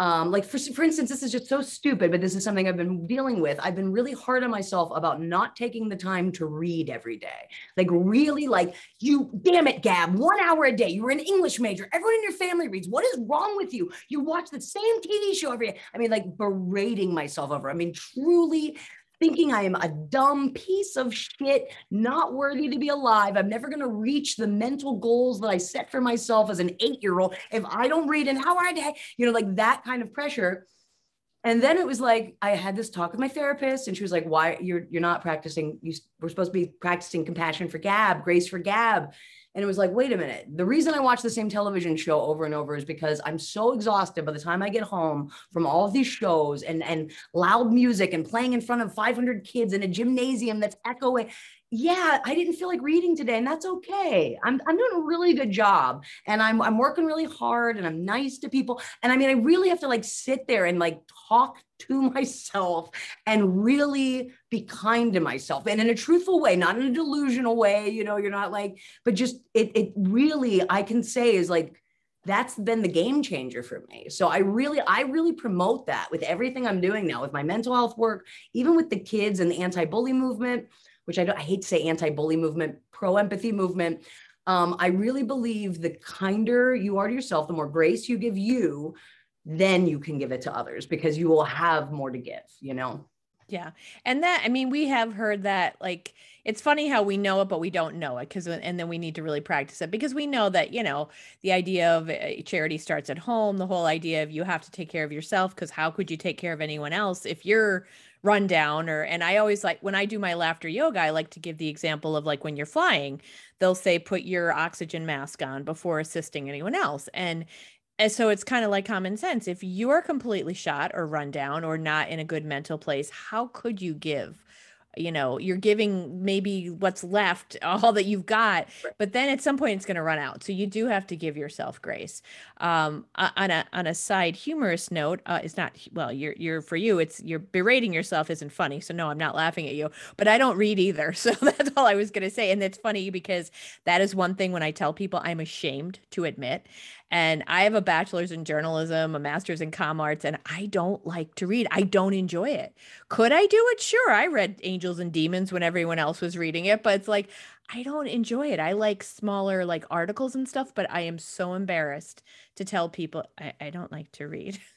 um, like for, for instance, this is just so stupid, but this is something I've been dealing with. I've been really hard on myself about not taking the time to read every day. Like really like you, damn it, Gab, one hour a day. You're an English major. Everyone in your family reads. What is wrong with you? You watch the same TV show every day. I mean, like berating myself over. I mean, truly thinking I am a dumb piece of shit, not worthy to be alive. I'm never going to reach the mental goals that I set for myself as an eight year old if I don't read an hour a day, you know, like that kind of pressure. And then it was like I had this talk with my therapist, and she was like, "Why you're you're not practicing? You we're supposed to be practicing compassion for Gab, grace for Gab." And it was like, wait a minute. The reason I watch the same television show over and over is because I'm so exhausted by the time I get home from all of these shows and, and loud music and playing in front of 500 kids in a gymnasium that's echoing. Yeah, I didn't feel like reading today, and that's okay. I'm, I'm doing a really good job and I'm, I'm working really hard and I'm nice to people. And I mean, I really have to like sit there and like talk to myself and really be kind to myself and in a truthful way, not in a delusional way. You know, you're not like, but just it, it really, I can say is like, that's been the game changer for me. So I really, I really promote that with everything I'm doing now with my mental health work, even with the kids and the anti-bully movement, which I don't, I hate to say anti-bully movement, pro-empathy movement. Um, I really believe the kinder you are to yourself, the more grace you give you, then you can give it to others because you will have more to give, you know? Yeah. And that, I mean, we have heard that like, it's funny how we know it, but we don't know it because, and then we need to really practice it because we know that, you know, the idea of uh, charity starts at home, the whole idea of you have to take care of yourself because how could you take care of anyone else if you're run down or, and I always like when I do my laughter yoga, I like to give the example of like when you're flying, they'll say, put your oxygen mask on before assisting anyone else. And and so it's kind of like common sense. If you are completely shot or run down or not in a good mental place, how could you give? You know, you're giving maybe what's left, all that you've got, but then at some point it's going to run out. So you do have to give yourself grace. Um, on a on a side humorous note, uh, it's not well. You're you're for you. It's you're berating yourself isn't funny. So no, I'm not laughing at you. But I don't read either. So that's all I was going to say. And it's funny because that is one thing when I tell people I'm ashamed to admit and I have a bachelor's in journalism, a master's in com arts, and I don't like to read. I don't enjoy it. Could I do it? Sure. I read Angels and Demons when everyone else was reading it, but it's like, I don't enjoy it. I like smaller like articles and stuff, but I am so embarrassed to tell people I, I don't like to read.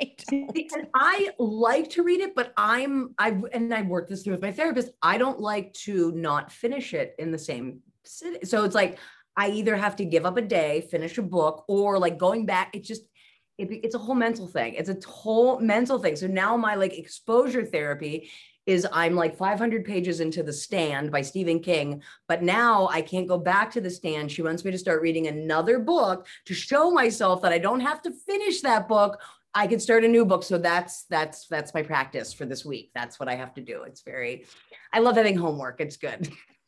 I and I like to read it, but I'm I and I worked this through with my therapist. I don't like to not finish it in the same city. So it's like I either have to give up a day, finish a book, or like going back. It's just, it, it's a whole mental thing. It's a whole mental thing. So now my like exposure therapy is I'm like 500 pages into The Stand by Stephen King, but now I can't go back to The Stand. She wants me to start reading another book to show myself that I don't have to finish that book. I can start a new book. So that's that's that's my practice for this week. That's what I have to do. It's very I love having homework. It's good.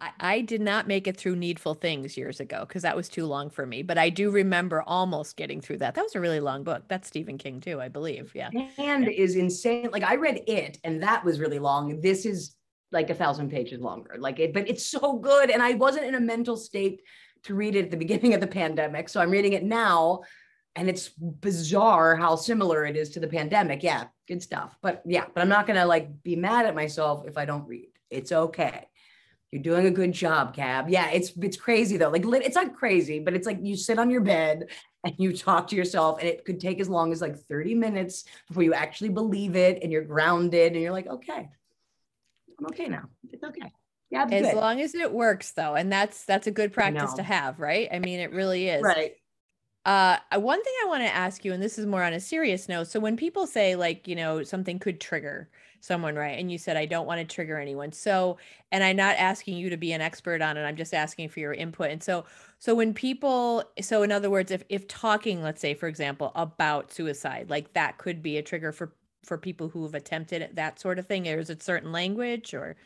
I, I did not make it through Needful Things years ago because that was too long for me. But I do remember almost getting through that. That was a really long book. That's Stephen King too, I believe. Yeah. And yeah. is insane. Like I read it and that was really long. This is like a thousand pages longer. Like it, but it's so good. And I wasn't in a mental state to read it at the beginning of the pandemic. So I'm reading it now. And it's bizarre how similar it is to the pandemic. Yeah, good stuff. But yeah, but I'm not gonna like be mad at myself if I don't read. It's okay. You're doing a good job, Gab. Yeah, it's it's crazy though. Like it's not crazy, but it's like you sit on your bed and you talk to yourself, and it could take as long as like 30 minutes before you actually believe it and you're grounded and you're like, okay, I'm okay now. It's okay. Yeah, as good. long as it works though, and that's that's a good practice to have, right? I mean, it really is. Right. Uh, one thing I want to ask you, and this is more on a serious note. So when people say like, you know, something could trigger someone, right? And you said, I don't want to trigger anyone. So, and I'm not asking you to be an expert on it. I'm just asking for your input. And so, so when people, so in other words, if, if talking, let's say, for example, about suicide, like that could be a trigger for, for people who have attempted that sort of thing, or is it certain language or?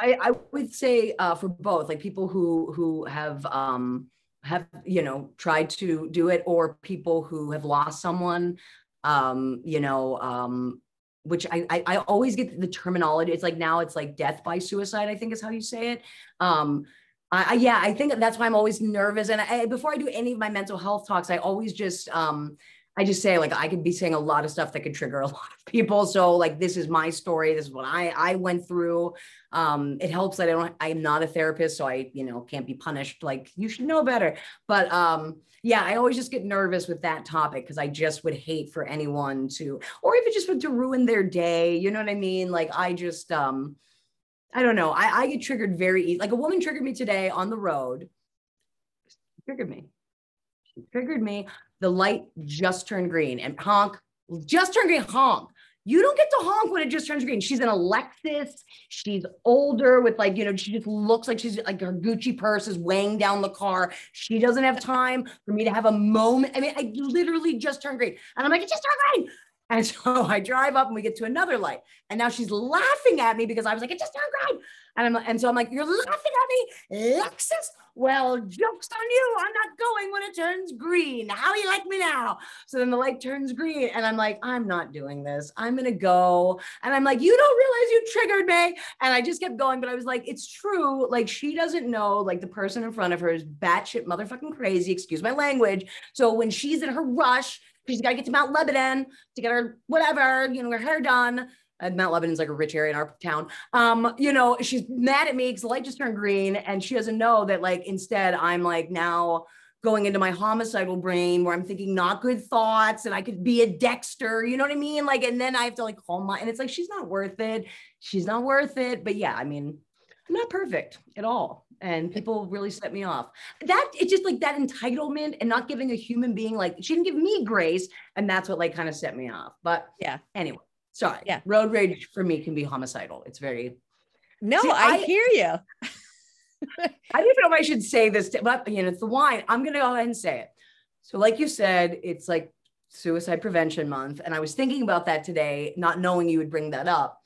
I, I would say uh, for both, like people who, who have, um, have you know tried to do it or people who have lost someone um you know um which I, I, I always get the terminology it's like now it's like death by suicide i think is how you say it. Um I, yeah i think that's why i'm always nervous and I, before i do any of my mental health talks i always just um I just say like I could be saying a lot of stuff that could trigger a lot of people. So like this is my story. This is what I I went through. Um, it helps that I don't I'm not a therapist, so I you know can't be punished. Like you should know better. But um, yeah, I always just get nervous with that topic because I just would hate for anyone to, or even just to ruin their day. You know what I mean? Like I just um, I don't know. I I get triggered very easy. Like a woman triggered me today on the road. Triggered me. She triggered me the light just turned green and honk, just turned green, honk. You don't get to honk when it just turns green. She's in a Lexus. She's older with like, you know, she just looks like she's like her Gucci purse is weighing down the car. She doesn't have time for me to have a moment. I mean, I literally just turned green. And I'm like, it just turned green. And so I drive up and we get to another light. And now she's laughing at me because I was like, it just turned green. And I'm and so I'm like, you're laughing at me, Lexus. Well, joke's on you. I'm not going when it turns green. How do you like me now? So then the light turns green, and I'm like, I'm not doing this. I'm gonna go. And I'm like, you don't realize you triggered me. And I just kept going, but I was like, it's true. Like she doesn't know, like the person in front of her is batshit motherfucking crazy. Excuse my language. So when she's in her rush, she's got to get to Mount Lebanon to get her whatever, you know, her hair done and Mount Lebanon's like a rich area in our town. Um, you know, she's mad at me because the light just turned green, and she doesn't know that like instead I'm like now going into my homicidal brain where I'm thinking not good thoughts and I could be a Dexter, you know what I mean? Like, and then I have to like call my and it's like she's not worth it. She's not worth it. But yeah, I mean, I'm not perfect at all. And people really set me off. That it's just like that entitlement and not giving a human being like she didn't give me grace. And that's what like kind of set me off. But yeah, anyway. Sorry. Yeah. Road rage for me can be homicidal. It's very. No, See, I, I, hear you. I don't even know if I should say this, to, but you know, it's the wine. I'm going to go ahead and say it. So, like you said, it's like Suicide Prevention Month. And I was thinking about that today, not knowing you would bring that up.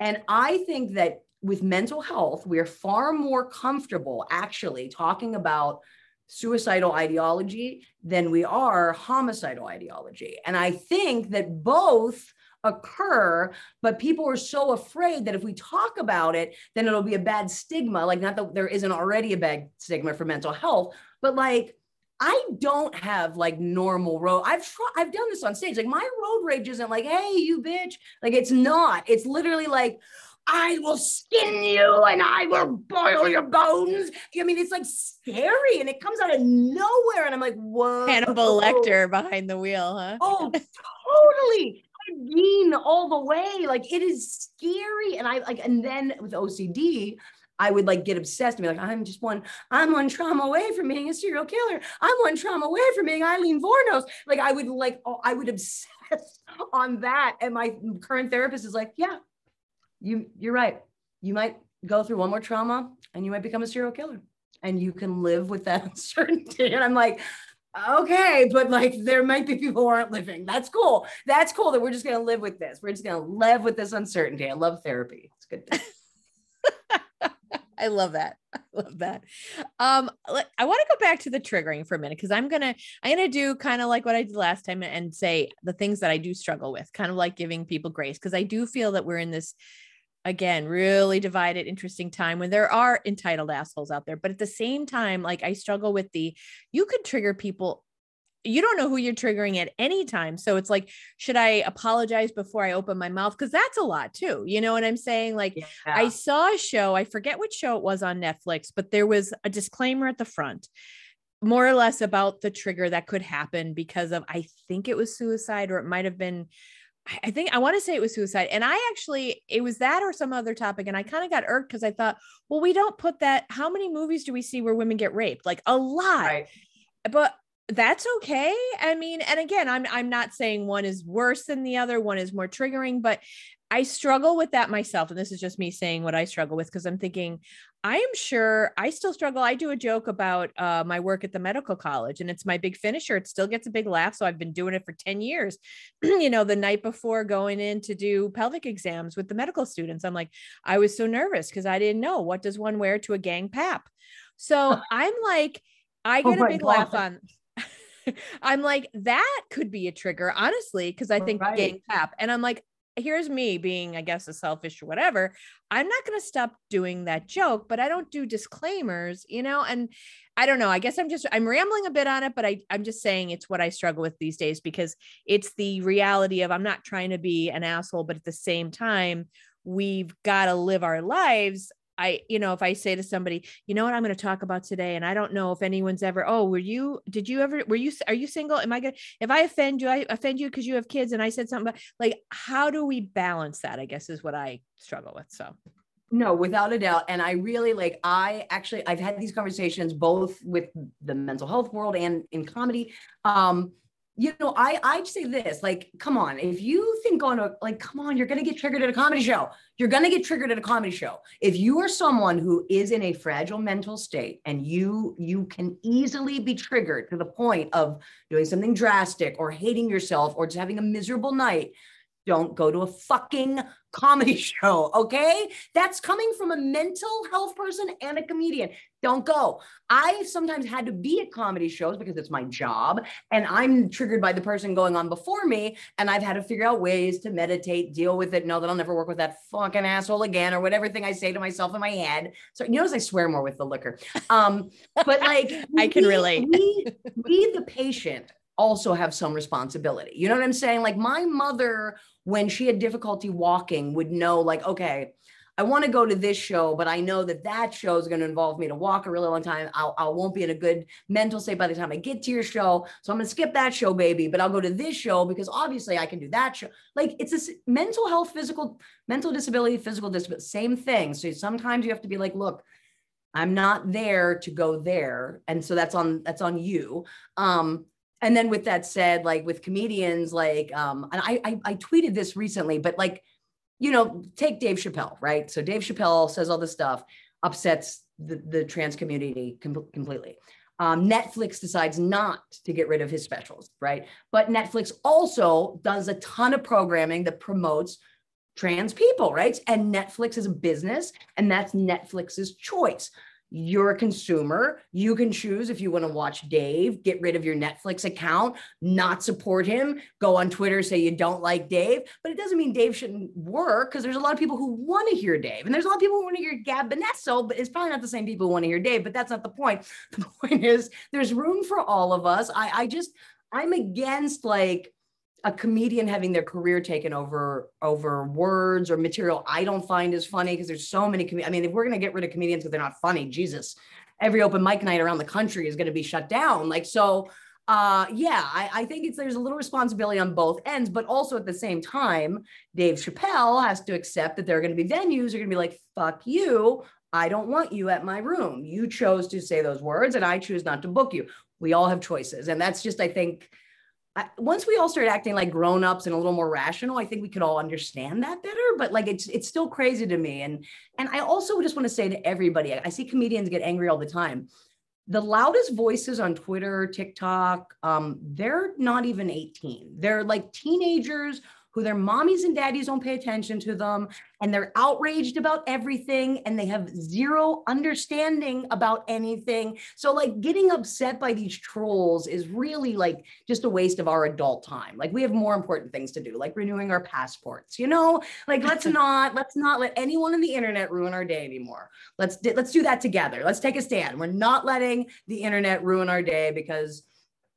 And I think that with mental health, we're far more comfortable actually talking about suicidal ideology than we are homicidal ideology. And I think that both occur, but people are so afraid that if we talk about it, then it'll be a bad stigma. Like, not that there isn't already a bad stigma for mental health, but like, I don't have like normal road. I've tried, I've done this on stage. Like my road rage isn't like, hey, you bitch. Like it's not. It's literally like, I will skin you and I will boil your bones. I mean, it's like scary and it comes out of nowhere. And I'm like, whoa. Hannibal Lecter behind the wheel, huh? Oh, totally. I Dean all the way. Like it is scary. And I like, and then with OCD, I would like get obsessed and be like, I'm just one, I'm one trauma away from being a serial killer. I'm one trauma away from being Aileen Wuornos. Like I would like, oh, I would obsess on that. And my current therapist is like, yeah, you you're right. You might go through one more trauma and you might become a serial killer. And you can live with that uncertainty. And I'm like, okay, but like there might be people who aren't living. That's cool. That's cool that we're just gonna live with this. We're just gonna live with this uncertainty. I love therapy. It's good. I love that. I love that. Um, I want to go back to the triggering for a minute because I'm gonna I'm gonna do kind of like what I did last time and say the things that I do struggle with, kind of like giving people grace because I do feel that we're in this again really divided interesting time when there are entitled assholes out there but at the same time like i struggle with the you could trigger people you don't know who you're triggering at any time so it's like should i apologize before i open my mouth because that's a lot too you know what i'm saying like yeah. i saw a show i forget which show it was on netflix but there was a disclaimer at the front more or less about the trigger that could happen because of i think it was suicide or it might have been I think I want to say it was suicide. And I actually, it was that or some other topic. And I kind of got irked because I thought, well, we don't put that. How many movies do we see where women get raped? Like a lot. Right. But that's okay. I mean, and again, I'm I'm not saying one is worse than the other, one is more triggering, but I struggle with that myself. And this is just me saying what I struggle with because I'm thinking, I am sure I still struggle. I do a joke about uh, my work at the medical college, and it's my big finisher. It still gets a big laugh. So I've been doing it for 10 years. you know, the night before going in to do pelvic exams with the medical students, I'm like, I was so nervous because I didn't know what does one wear to a gang pap. So I'm like, I oh get oh a big God. laugh on I'm like, that could be a trigger, honestly, because I think right. gang pap. And I'm like, here's me being, I guess, a selfish or whatever. I'm not going to stop doing that joke, but I don't do disclaimers, you know? And I don't know. I guess I'm just, I'm rambling a bit on it, but I, I'm just saying it's what I struggle with these days because it's the reality of I'm not trying to be an asshole, but at the same time, we've got to live our lives I, you know, if I say to somebody, you know what I'm going to talk about today, and I don't know if anyone's ever, oh, were you, did you ever, were you, are you single? Am I going to, if I offend you, I offend you because you have kids and I said something, about, like, how do we balance that? I guess is what I struggle with. So. No, without a doubt. And I really like, I actually, I've had these conversations both with the mental health world and in comedy. Um, you know, I I'd say this, like, come on, if you think on to like, come on, you're gonna get triggered at a comedy show. You're gonna get triggered at a comedy show. If you are someone who is in a fragile mental state and you you can easily be triggered to the point of doing something drastic or hating yourself or just having a miserable night, don't go to a fucking comedy show, okay? That's coming from a mental health person and a comedian. Don't go. I sometimes had to be at comedy shows because it's my job and I'm triggered by the person going on before me and I've had to figure out ways to meditate, deal with it, know that I'll never work with that fucking asshole again or whatever thing I say to myself in my head. So you notice I swear more with the liquor. Um but like I can we, relate. we, we the patient also have some responsibility. You know what I'm saying? Like my mother, when she had difficulty walking, would know, like, okay, I want to go to this show, but I know that that show is going to involve me to walk a really long time. I'll, I won't be in a good mental state by the time I get to your show. So I'm going to skip that show, baby, but I'll go to this show because obviously I can do that show. Like it's this mental health, physical, mental disability, physical disability, same thing. So sometimes you have to be like, look, I'm not there to go there. And so that's on, that's on you. Um, and then with that said, like with comedians, like, um, and I, I, I tweeted this recently, but like, you know, take Dave Chappelle, right? So Dave Chappelle says all this stuff, upsets the, the trans community com- completely. Um, Netflix decides not to get rid of his specials, right? But Netflix also does a ton of programming that promotes trans people, right? And Netflix is a business, and that's Netflix's choice you're a consumer. You can choose if you want to watch Dave, get rid of your Netflix account, not support him, go on Twitter, say you don't like Dave. But it doesn't mean Dave shouldn't work because there's a lot of people who want to hear Dave. And there's a lot of people who want to hear Gab Bonesso, but it's probably not the same people who want to hear Dave. But that's not the point. The point is there's room for all of us. I, I just, I'm against like, a comedian having their career taken over over words or material I don't find as funny because there's so many. Com- I mean, if we're gonna get rid of comedians because they're not funny, Jesus, every open mic night around the country is gonna be shut down. Like so, uh, yeah, I, I think it's there's a little responsibility on both ends, but also at the same time, Dave Chappelle has to accept that there are gonna be venues are gonna be like, fuck you. I don't want you at my room. You chose to say those words, and I choose not to book you. We all have choices, and that's just, I think I, once we all start acting like grown-ups and a little more rational i think we could all understand that better but like it's it's still crazy to me. And and i also just want to say to everybody i see comedians get angry all the time. The loudest voices on twitter tiktok um, they're not even 18 they're like teenagers who their mommies and daddies don't pay attention to them and they're outraged about everything and they have zero understanding about anything. So, like, getting upset by these trolls is really like just a waste of our adult time. Like, we have more important things to do, like renewing our passports, you know? Like, let's not, let's not let anyone on the internet ruin our day anymore. Let's, let's do that together. Let's take a stand. We're not letting the internet ruin our day because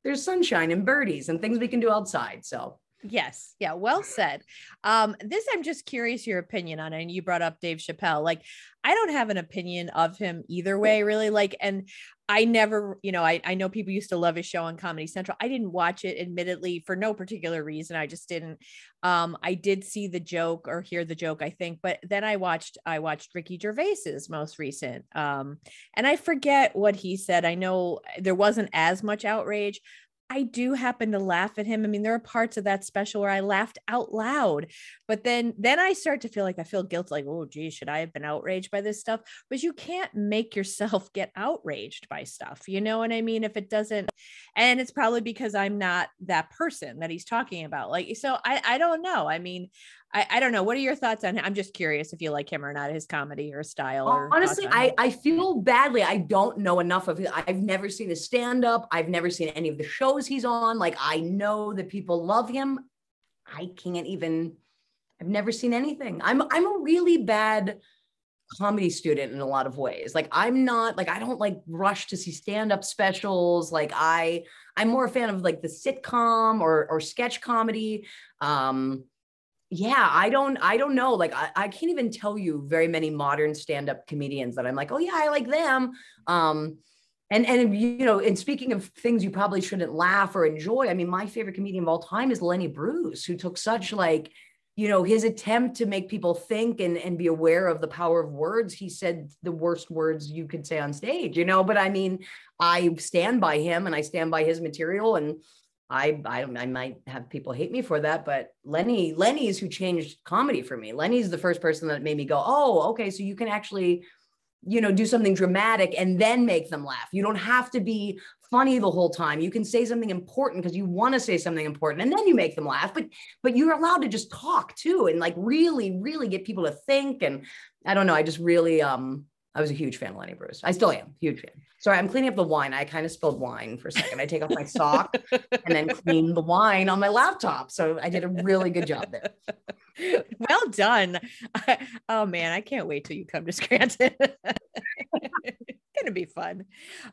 there's sunshine and birdies and things we can do outside. So, Yes. Yeah. Well said. Um, this I'm just curious your opinion on it. And you brought up Dave Chappelle. Like, I don't have an opinion of him either way, really. Like, and I never, you know, I, I know people used to love his show on Comedy Central. I didn't watch it admittedly for no particular reason. I just didn't. Um, I did see the joke or hear the joke, I think, but then I watched I watched Ricky Gervais's most recent. Um, and I forget what he said. I know there wasn't as much outrage. I do happen to laugh at him. I mean, there are parts of that special where I laughed out loud, but then then I start to feel like I feel guilt, like, oh geez, should I have been outraged by this stuff? But you can't make yourself get outraged by stuff. You know what I mean? If it doesn't, and it's probably because I'm not that person that he's talking about. Like, so I I don't know. I mean, I, I don't know. What are your thoughts on him? I'm just curious if you like him or not, his comedy or style. Or Honestly, I, I feel badly. I don't know enough of it. I've never seen his stand up. I've never seen any of the shows he's on. Like, I know that people love him. I can't even, I've never seen anything. I'm, I'm a really bad comedy student in a lot of ways. Like I'm not like I don't like rush to see stand-up specials. Like I I'm more a fan of like the sitcom or or sketch comedy. Um yeah i don't i don't know like I, I can't even tell you very many modern stand-up comedians that i'm like oh yeah i like them. Um and and you know and speaking of things you probably shouldn't laugh or enjoy i mean my favorite comedian of all time is lenny bruce who took such like you know his attempt to make people think and and be aware of the power of words. He said the worst words you could say on stage you know but i mean i stand by him and i stand by his material and I, I I might have people hate me for that, but Lenny Lenny is who changed comedy for me. Lenny's the first person that made me go, oh, okay, so you can actually, you know, do something dramatic and then make them laugh. You don't have to be funny the whole time. You can say something important because you want to say something important, and then you make them laugh. But but you're allowed to just talk too, and like really really get people to think. And I don't know, I just really um I was a huge fan of Lenny Bruce. I still am, huge fan. Sorry, I'm cleaning up the wine. I kind of spilled wine for a second. I take off my sock and then clean the wine on my laptop. So I did a really good job there. Well done. oh man, I can't wait till you come to Scranton. gonna be fun.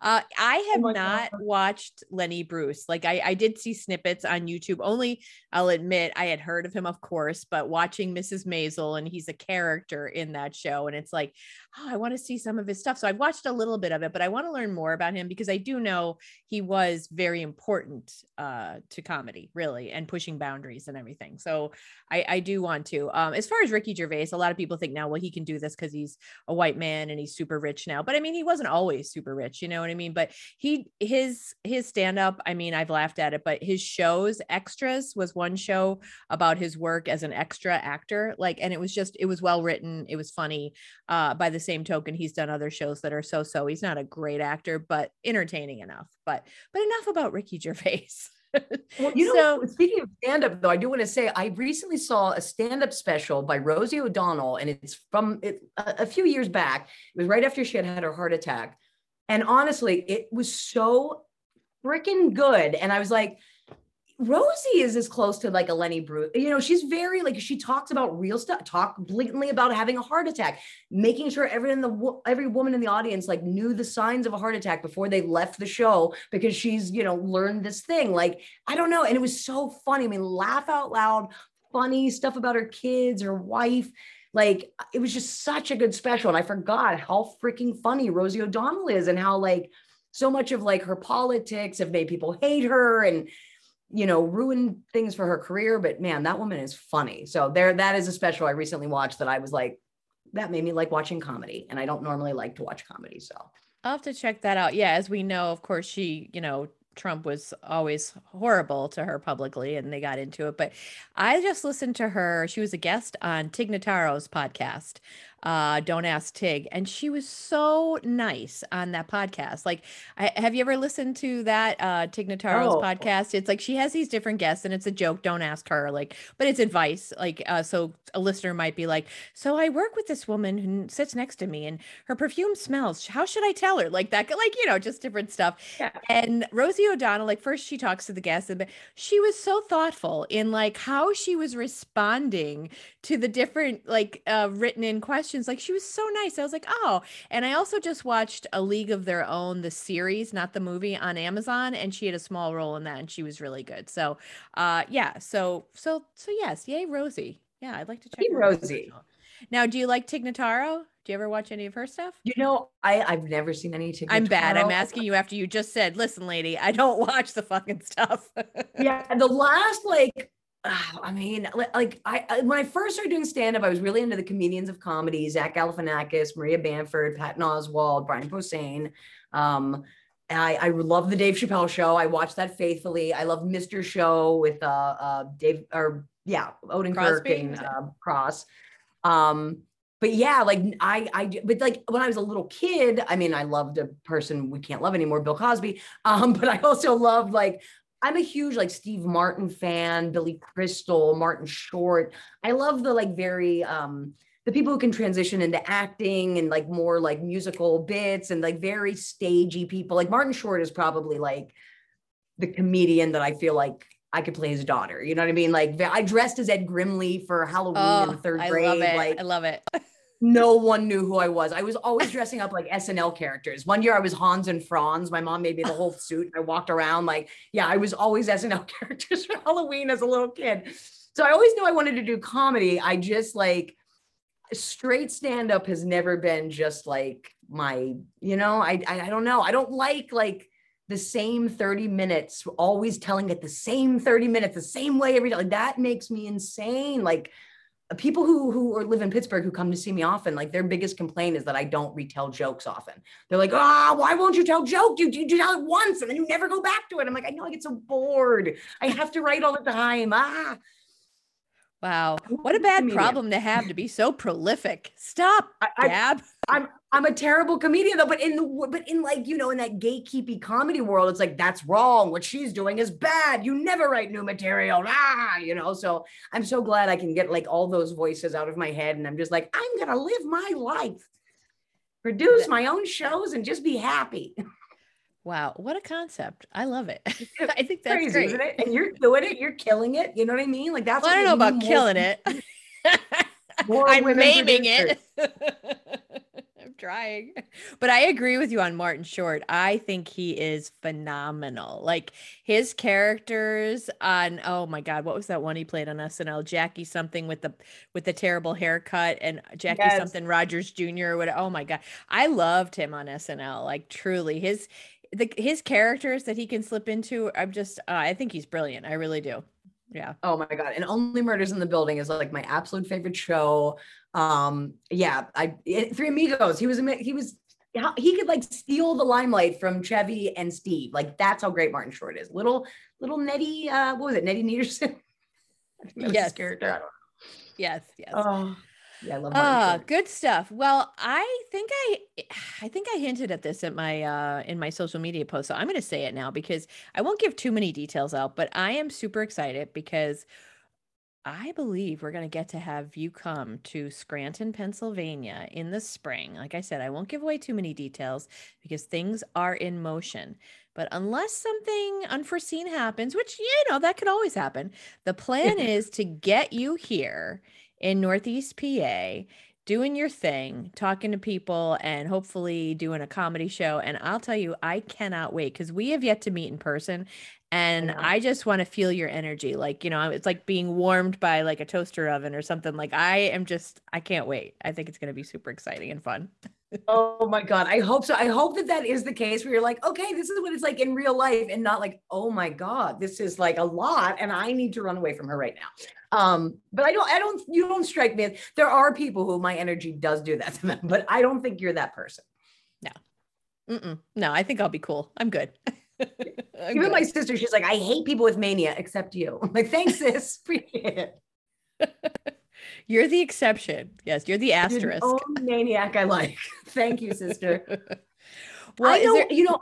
Uh, I oh have oh not God. watched Lenny Bruce. Like I, I did see snippets on YouTube. Only I'll admit I had heard of him, of course, but watching Mrs. Maisel and he's a character in that show, and it's like, oh, I want to see some of his stuff. So I've watched a little bit of it, but I want to learn more about him because I do know he was very important uh, to comedy, really, and pushing boundaries and everything. So I, I do want to. Um, as far as Ricky Gervais, a lot of people think now, well, he can do this because he's a white man and he's super rich now. But I mean, he wasn't always super rich, you know what I mean? But he his his stand up, I mean, I've laughed at it, but his shows, extras was one show about his work as an extra actor, like, and it was just it was well written, it was funny. Uh, by the same token, he's done other shows that are so so. He's not a great actor, but entertaining enough. But but enough about Ricky Gervais. well, you know, so, speaking of stand up, though, I do want to say I recently saw a stand up special by Rosie O'Donnell, and it's from it, a, a few years back. It was right after she had had her heart attack. And honestly, it was so freaking good. And I was like, Rosie is as close to like a Lenny Bruce. You know, she's very like she talks about real stuff, talk blatantly about having a heart attack, making sure everyone the every woman in the audience like knew the signs of a heart attack before they left the show because she's you know learned this thing. Like I don't know, and it was so funny. I mean, laugh out loud, funny stuff about her kids, her wife. Like it was just such a good special, and I forgot how freaking funny Rosie O'Donnell is, and how like so much of like her politics have made people hate her and you know, ruined things for her career. But man, that woman is funny. So there, that is a special I recently watched that I was like, that made me like watching comedy. And I don't normally like to watch comedy. So I'll have to check that out. Yeah, as we know, of course, she, you know, Trump was always horrible to her publicly and they got into it. But I just listened to her. She was a guest on Tig Notaro's podcast uh, Don't Ask Tig. And she was so nice on that podcast. Like, I, have you ever listened to that uh, Tig Notaro's oh. podcast? It's like she has these different guests and it's a joke. Don't ask her. Like, but it's advice. Like, uh, so a listener might be like, So I work with this woman who sits next to me and her perfume smells. How should I tell her? Like that, like, you know, just different stuff. Yeah. And Rosie O'Donnell, like, first she talks to the guests, and she was so thoughtful in like how she was responding to the different, like, uh, written in questions questions. Like she was so nice. I was like, oh. And I also just watched A League of Their Own, the series, not the movie, on Amazon, and she had a small role in that, and she was really good. So, uh, yeah. So, so, so yes, yay, Rosie. Yeah, I'd like to check Hey, her out. Rosie. Now, do you like Tig Notaro? Do you ever watch any of her stuff? You know, I I've never seen any. Tig I'm bad. I'm asking you after you just said, listen, lady, I don't watch the fucking stuff. yeah the last like i mean like I, when i first started doing stand-up i was really into the comedians of comedy zach galifianakis maria bamford patton oswalt brian posehn um I, I love the Dave Chappelle show. I watched that faithfully. I love Mr. Show with uh, uh Dave or yeah, Odenkirk and uh, Cross. Um, but yeah, like I, I, but like when I was a little kid, I mean, I loved a person we can't love anymore, Bill Cosby. Um, but I also loved like I'm a huge like Steve Martin fan, Billy Crystal, Martin Short. I love the like very um the people who can transition into acting and like more like musical bits and like very stagey people. Like Martin Short is probably like the comedian that I feel like I could play his daughter. You know what I mean? Like I dressed as Ed Grimley for Halloween in oh, third I love it. Like I love it. no one knew who I was. I was always dressing up like SNL characters. One year I was Hans and Franz. My mom made me the whole suit. I walked around like, yeah, I was always SNL characters for Halloween as a little kid. So I always knew I wanted to do comedy. I just like straight stand up has never been just like my, you know, I, I I don't know. I don't like like the same 30 minutes, always telling it the same 30 minutes, the same way every day. Like that makes me insane. Like people who who are, live in Pittsburgh who come to see me often, like their biggest complaint is that I don't retell jokes often. They're like, ah, why won't you tell joke? You, you do tell it once and then you never go back to it. I'm like, I know I get so bored. I have to write all the time. Ah, Wow. What a bad comedian. problem to have to be so prolific. Stop, I, I, Gab. I'm I'm a terrible comedian though, but in the but in like you know in that gatekeepy comedy world, it's like that's wrong. What she's doing is bad. You never write new material, ah, you know. So I'm so glad I can get like all those voices out of my head, and I'm just like I'm gonna live my life, produce my own shows, and just be happy. Wow. What a concept. I love it. I think that's Crazy, great. isn't it? And you're doing it. You're killing it. You know what I mean? Like that's. Well, I don't know about killing it. I'm maiming it. I'm trying. But I agree with you on Martin Short. I think he is phenomenal. Like his characters on oh my god, what was that one he played on SNL? Jackie something with the with the terrible haircut and Jackie Yes. something Rogers Jr. what oh my god. I loved him on SNL. Like truly his the his characters that he can slip into I'm just uh, I think he's brilliant. I really do. Yeah. Oh my god! And Only Murders in the Building is like my absolute favorite show. Um, yeah, I it- Three Amigos. He was he was he could like steal the limelight from Chevy and Steve. Like that's how great Martin Short is. Little little Nettie. Uh, what was it? Nettie Neederson. I think that was his Yes. character. Yes, yes. Oh, yeah, I love Ah, good stuff. Well, I think I I think I hinted at this at my uh in my social media post. So I'm going to say it now because I won't give too many details out, but I am super excited because I believe we're going to get to have you come to Scranton, Pennsylvania in the spring. Like I said, I won't give away too many details because things are in motion. But unless something unforeseen happens, which you know that could always happen, the plan is to get you here in Northeast PA doing your thing, talking to people, and hopefully doing a comedy show. And I'll tell you, I cannot wait because we have yet to meet in person. And know. I just want to feel your energy. Like, you know, it's like being warmed by like a toaster oven or something. Like, I am just, I can't wait. I think it's going to be super exciting and fun. Oh my God. I hope so. I hope that that is the case where you're like, okay, this is what it's like in real life and not like, oh my God, this is like a lot and I need to run away from her right now. Um, but I don't, I don't, you don't strike me as there are people who my energy does do that to them, but I don't think you're that person. Mm-mm. No, I think I'll be cool. I'm good. I'm Even good. my sister, she's like, I hate people with mania except you. I'm like, thanks, sis. Appreciate it. You're the exception. Yes, you're the You're the asterisk. maniac I like. Thank you, sister. well, I know, there- you know,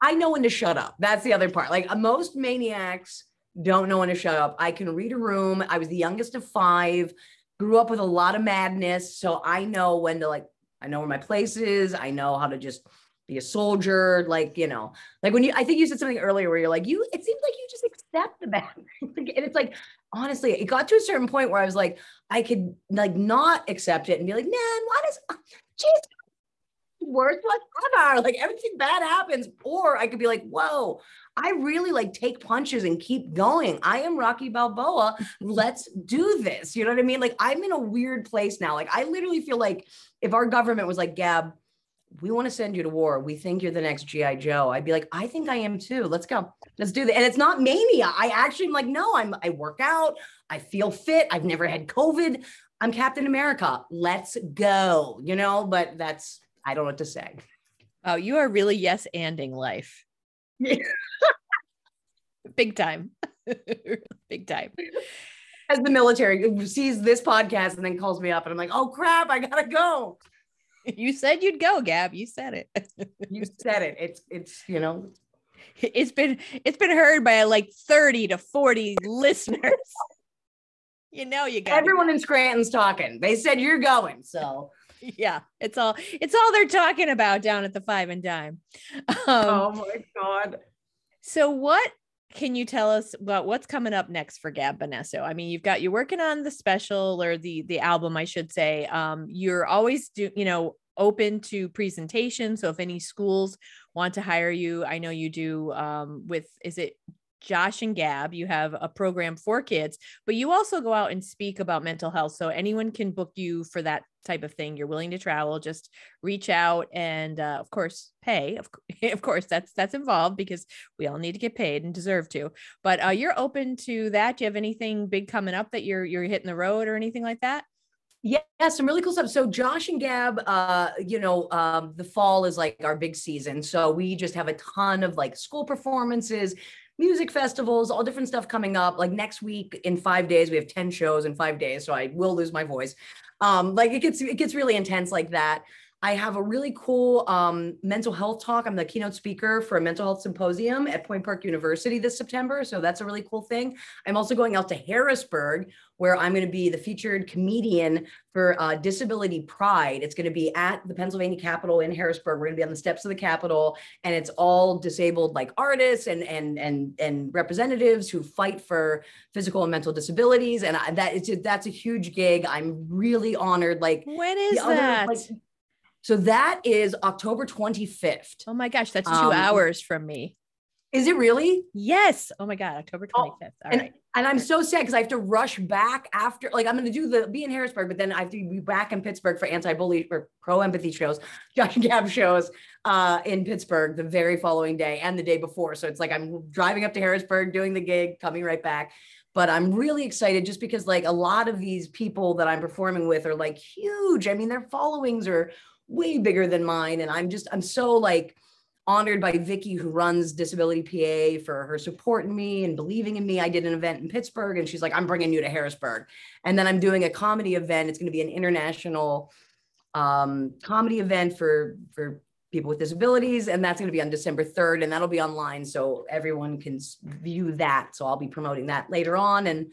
I know when to shut up. That's the other part. Like uh, most maniacs don't know when to shut up. I can read a room. I was the youngest of five, grew up with a lot of madness. So I know when to like, I know where my place is. I know how to just be a soldier. Like, you know, like when you, I think you said something earlier where you're like, you, it seems like you just accept the bad. and it's like, honestly, it got to a certain point where I was like, I could like not accept it and be like, man, what is, jeez, worst whatever. Like everything bad happens. Or I could be like, whoa, I really like take punches and keep going. I am Rocky Balboa. Let's do this. You know what I mean? Like I'm in a weird place now. Like I literally feel like if our government was like, Gab, we want to send you to war. We think you're the next GI Joe. I'd be like, I think I am too. Let's go. Let's do that. And it's not mania. I actually am like, no, I'm I work out. I feel fit. I've never had COVID. I'm Captain America. Let's go. You know, but that's I don't know what to say. Oh, you are really yes anding life. Big time. Big time. As the military sees this podcast and then calls me up and I'm like, oh crap, I gotta go. You said you'd go, Gab. You said it. you said it. It's it's you know it's been it's been heard by like 30 to 40 listeners. you know you got everyone in Scranton's talking. They said you're going. So yeah, it's all it's all they're talking about down at the five and dime. Um, oh my god. So what can you tell us about what's coming up next for Gab Bonesso? I mean, you've got you're working on the special or the the album, I should say. Um, you're always do you know open to presentation. So if any schools want to hire you, I know you do um, with is it Josh and Gab, you have a program for kids, but you also go out and speak about mental health. So anyone can book you for that type of thing. You're willing to travel, just reach out and uh, of course pay. Of, of course, that's that's involved because we all need to get paid and deserve to. But uh, you're open to that. Do you have anything big coming up that you're you're hitting the road or anything like that? Yeah, some really cool stuff. So Josh and Gab, uh, you know, um, the fall is like our big season. So we just have a ton of like school performances, music festivals, all different stuff coming up. Like next week in five days, we have 10 shows in five days. So I will lose my voice. Um, like it gets it gets really intense like that. I have a really cool um, mental health talk. I'm the keynote speaker for a mental health symposium at Point Park University this September. So that's a really cool thing. I'm also going out to Harrisburg, where I'm going to be the featured comedian for uh, Disability Pride. It's going to be at the Pennsylvania Capitol in Harrisburg. We're going to be on the steps of the Capitol, and it's all disabled like artists and and and and representatives who fight for physical and mental disabilities. And I, that is that's a huge gig. I'm really honored. Like when is that? Like, so that is October 25th. Oh my gosh, that's two um, hours from me. Is it really? Yes. Oh my God, October 25th. Oh, All and, right. And, I'm so sad because I have to rush back after, like, I'm going to do the be in Harrisburg, but then I have to be back in Pittsburgh for anti bully or pro empathy shows, Josh Gab shows uh, in Pittsburgh the very following day and the day before. So it's like I'm driving up to Harrisburg, doing the gig, coming right back. But I'm really excited just because, like, a lot of these people that I'm performing with are like huge. I mean, their followings are way bigger than mine. And I'm just, I'm so like honored by Vicky, who runs Disability PA, for her supporting me and believing in me. I did an event in Pittsburgh, and she's like, I'm bringing you to Harrisburg. And then I'm doing a comedy event. It's going to be an international um, comedy event for, for people with disabilities. And that's going to be on December 3rd, and that'll be online. So everyone can view that. So I'll be promoting that later on. And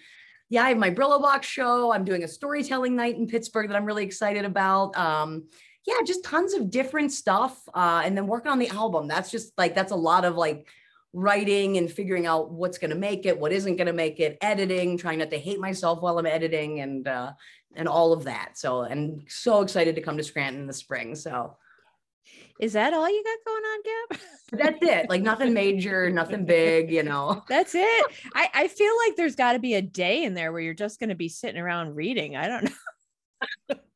yeah, I have my Brillo Box show. I'm doing a storytelling night in Pittsburgh that I'm really excited about. Um, yeah, just tons of different stuff. Uh, and then working on the album. That's just like, that's a lot of like writing and figuring out what's going to make it, what isn't going to make it, editing, trying not to hate myself while I'm editing and, uh, and all of that. So, and so excited to come to Scranton in the spring. So, is that all you got going on, Gab? That's it. Like nothing major, nothing big, you know. That's it. I, I feel like there's got to be a day in there where you're just going to be sitting around reading. I don't know.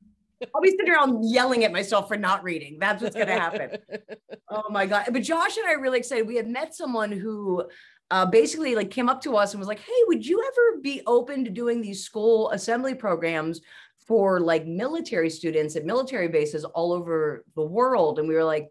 I'll be sitting around yelling at myself for not reading. That's what's going to happen. oh my God. But Josh and I are really excited. We had met someone who uh, basically like came up to us and was like, Hey, would you ever be open to doing these school assembly programs for like military students at military bases all over the world? And we were like,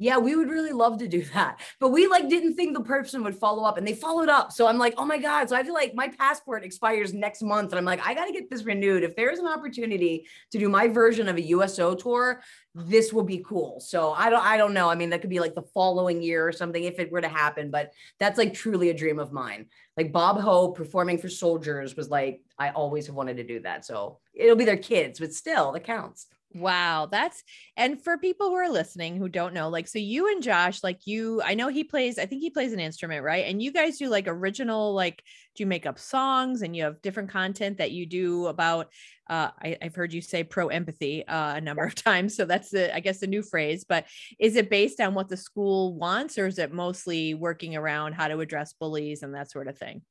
yeah, we would really love to do that. But we like didn't think the person would follow up and they followed up. So I'm like, oh my God. So I feel like my passport expires next month. And I'm like, I got to get this renewed. If there's an opportunity to do my version of a USO tour, this will be cool. So I don't, I don't know. I mean, that could be like the following year or something if it were to happen, but that's like truly a dream of mine. Like Bob Hope performing for soldiers was like, I always have wanted to do that. So it'll be their kids, but still, it counts. Wow, that's and for people who are listening who don't know, like, so you and Josh, like, you, I know he plays, I think he plays an instrument, right? And you guys do like original, like, do you make up songs and you have different content that you do about? Uh, I, have heard you say pro empathy uh, a number of times, so that's the, I guess, the new phrase. But is it based on what the school wants, or is it mostly working around how to address bullies and that sort of thing?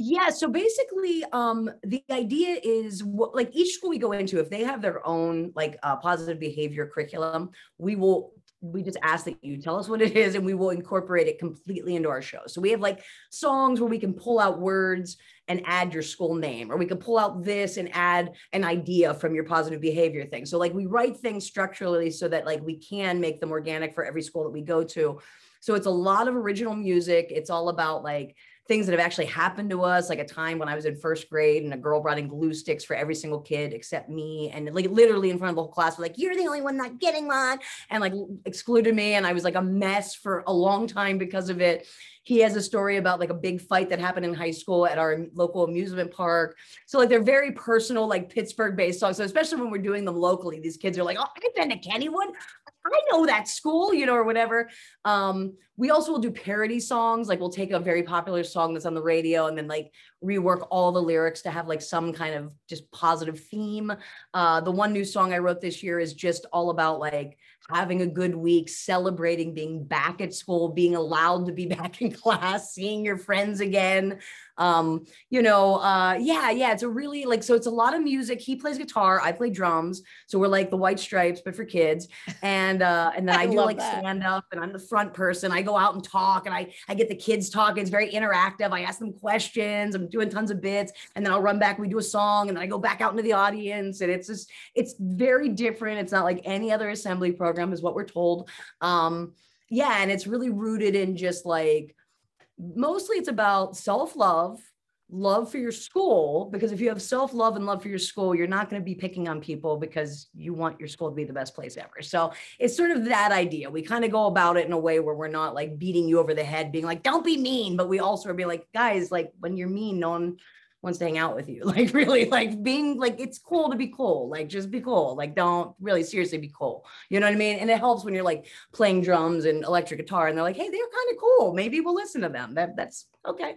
Yeah, so basically, um, the idea is what, like each school we go into, if they have their own like uh, positive behavior curriculum, we will we just ask that you tell us what it is and we will incorporate it completely into our show. So we have like songs where we can pull out words and add your school name, or we can pull out this and add an idea from your positive behavior thing. So like we write things structurally so that like we can make them organic for every school that we go to. So it's a lot of original music. It's all about like things that have actually happened to us, like a time when I was in first grade and a girl brought in glue sticks for every single kid except me. And like literally in front of the whole class, like, you're the only one not getting one, and like excluded me. And I was like a mess for a long time because of it. He has a story about like a big fight that happened in high school at our local amusement park. So like they're very personal, like Pittsburgh based songs. So especially when we're doing them locally, these kids are like, oh, I've been to Kennywood. I know that school, you know, or whatever. Um, we also will do parody songs. Like we'll take a very popular song that's on the radio and then like rework all the lyrics to have like some kind of just positive theme. Uh, the one new song I wrote this year is just all about like having a good week, celebrating being back at school, being allowed to be back in class, seeing your friends again. Um, you know, uh, yeah, yeah, it's a really like so it's a lot of music. He plays guitar, I play drums. So we're like the white stripes, but for kids. And uh, and then I, I do like stand up and I'm the front person. I go out and talk and I I get the kids talking. It's very interactive. I ask them questions. I'm doing tons of bits, and then I'll run back. We do a song, and then I go back out into the audience. And it's just it's very different. It's not like any other assembly program, is what we're told. Um, yeah, and it's really rooted in just like mostly it's about self-love love for your school because if you have self-love and love for your school you're not going to be picking on people because you want your school to be the best place ever. So it's sort of that idea. We kind of go about it in a way where we're not like beating you over the head being like don't be mean but we also be like guys like when you're mean no one wants to hang out with you. Like really like being like it's cool to be cool. Like just be cool. Like don't really seriously be cool. You know what i mean? And it helps when you're like playing drums and electric guitar and they're like hey they're kind of cool. Maybe we'll listen to them. That that's okay.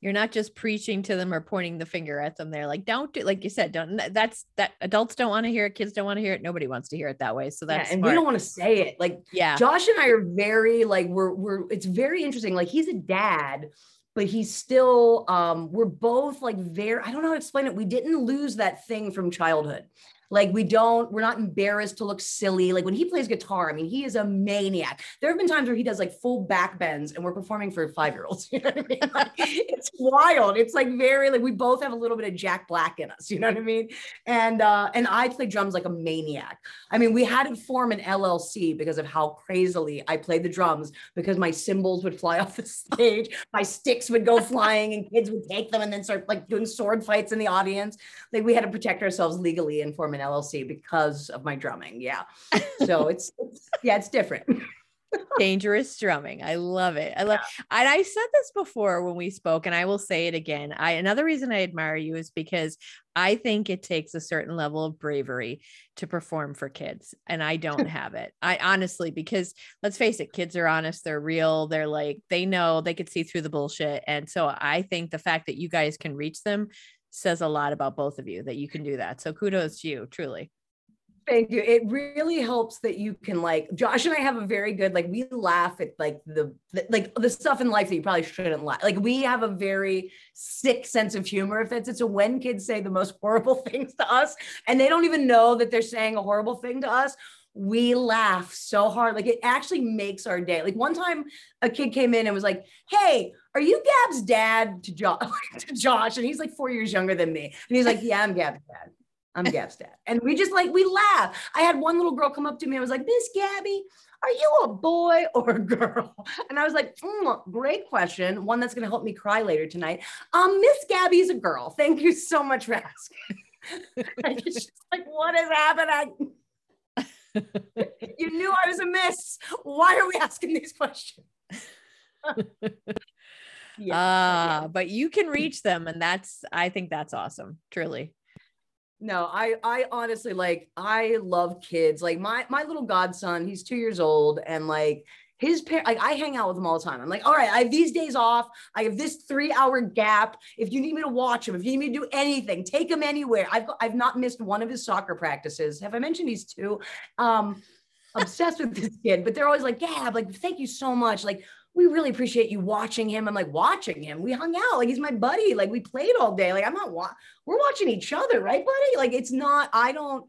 You're not just preaching to them or pointing the finger at them. They're like don't do like you said don't that's that adults don't want to hear it kids don't want to hear it nobody wants to hear it that way. So that's yeah, and smart. we don't want to say it. Like yeah. Josh and i are very like we're we're it's very interesting. Like he's a dad but he's still um we're both like very i don't know how to explain it. We didn't lose that thing from childhood like we don't, we're not embarrassed to look silly. Like when he plays guitar, I mean, he is a maniac. There have been times where he does like full back bends and we're performing for five year olds. You know what I mean? Like, it's wild. It's like very like we both have a little bit of Jack Black in us. You know what I mean? And uh, and I play drums like a maniac. I mean, we had to form an LLC because of how crazily I played the drums because my cymbals would fly off the stage, my sticks would go flying, and kids would take them and then start like doing sword fights in the audience. Like we had to protect ourselves legally and form an LLC because of my drumming. Yeah. So it's, it's yeah, it's different. dangerous drumming. I love it. I love yeah. and I said this before when we spoke and I will say it again. I another reason I admire you is because I think it takes a certain level of bravery to perform for kids and I don't have it. I honestly because let's face it, kids are honest, they're real, they're like they know they could see through the bullshit and so I think the fact that you guys can reach them says a lot about both of you that you can do that. So kudos to you, truly. Thank you. It really helps that you can like Josh and I have a very good like we laugh at like the, the like the stuff in life that you probably shouldn't laugh. Like we have a very sick sense of humor. If it's it's a when kids say the most horrible things to us and they don't even know that they're saying a horrible thing to us, we laugh so hard. Like it actually makes our day. Like one time a kid came in and was like, Hey, are you Gab's dad to, jo- to Josh? And he's like four years younger than me. And he's like, Yeah, I'm Gab's dad. I'm Gab's dad. And we just like, we laugh. I had one little girl come up to me and was like, Miss Gabby, are you a boy or a girl? And I was like, mm, great question. One that's going to help me cry later tonight. Um, Miss Gabby's a girl. Thank you so much for asking. I just like, what is happening? you knew I was a miss. Why are we asking these questions? Yeah, uh, but you can reach them, and that's I think that's awesome, truly. no, I I honestly like I love kids. Like my my little godson, he's two years old, and like his parent, like I hang out with him all the time. I'm like, all right, I have these days off. I have this three hour gap. If you need me to watch him, if you need me to do anything, take him anywhere. I've I've not missed one of his soccer practices. Have I mentioned he's two? Um, obsessed with this kid, but they're always like, Gab, like, thank you so much. Like, we really appreciate you watching him. I'm like, watching him. We hung out. Like, he's my buddy. Like, we played all day. Like, I'm not, wa- we're watching each other, right, buddy? Like, it's not, I don't,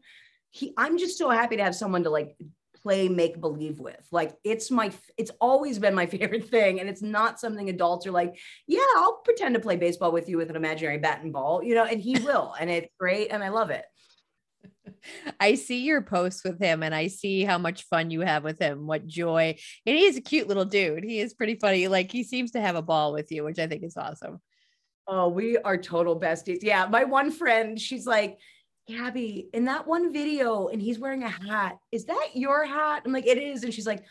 he, I'm just so happy to have someone to like play make believe with. Like, it's my, it's always been my favorite thing. And it's not something adults are like, yeah, I'll pretend to play baseball with you with an imaginary bat and ball, you know, and he will. and it's great. And I love it. I see your posts with him and I see how much fun you have with him, what joy. And he's a cute little dude. He is pretty funny. Like he seems to have a ball with you, which I think is awesome. Oh, we are total besties. Yeah. My one friend, she's like, Gabby, in that one video, and he's wearing a hat. Is that your hat? I'm like, it is. And she's like,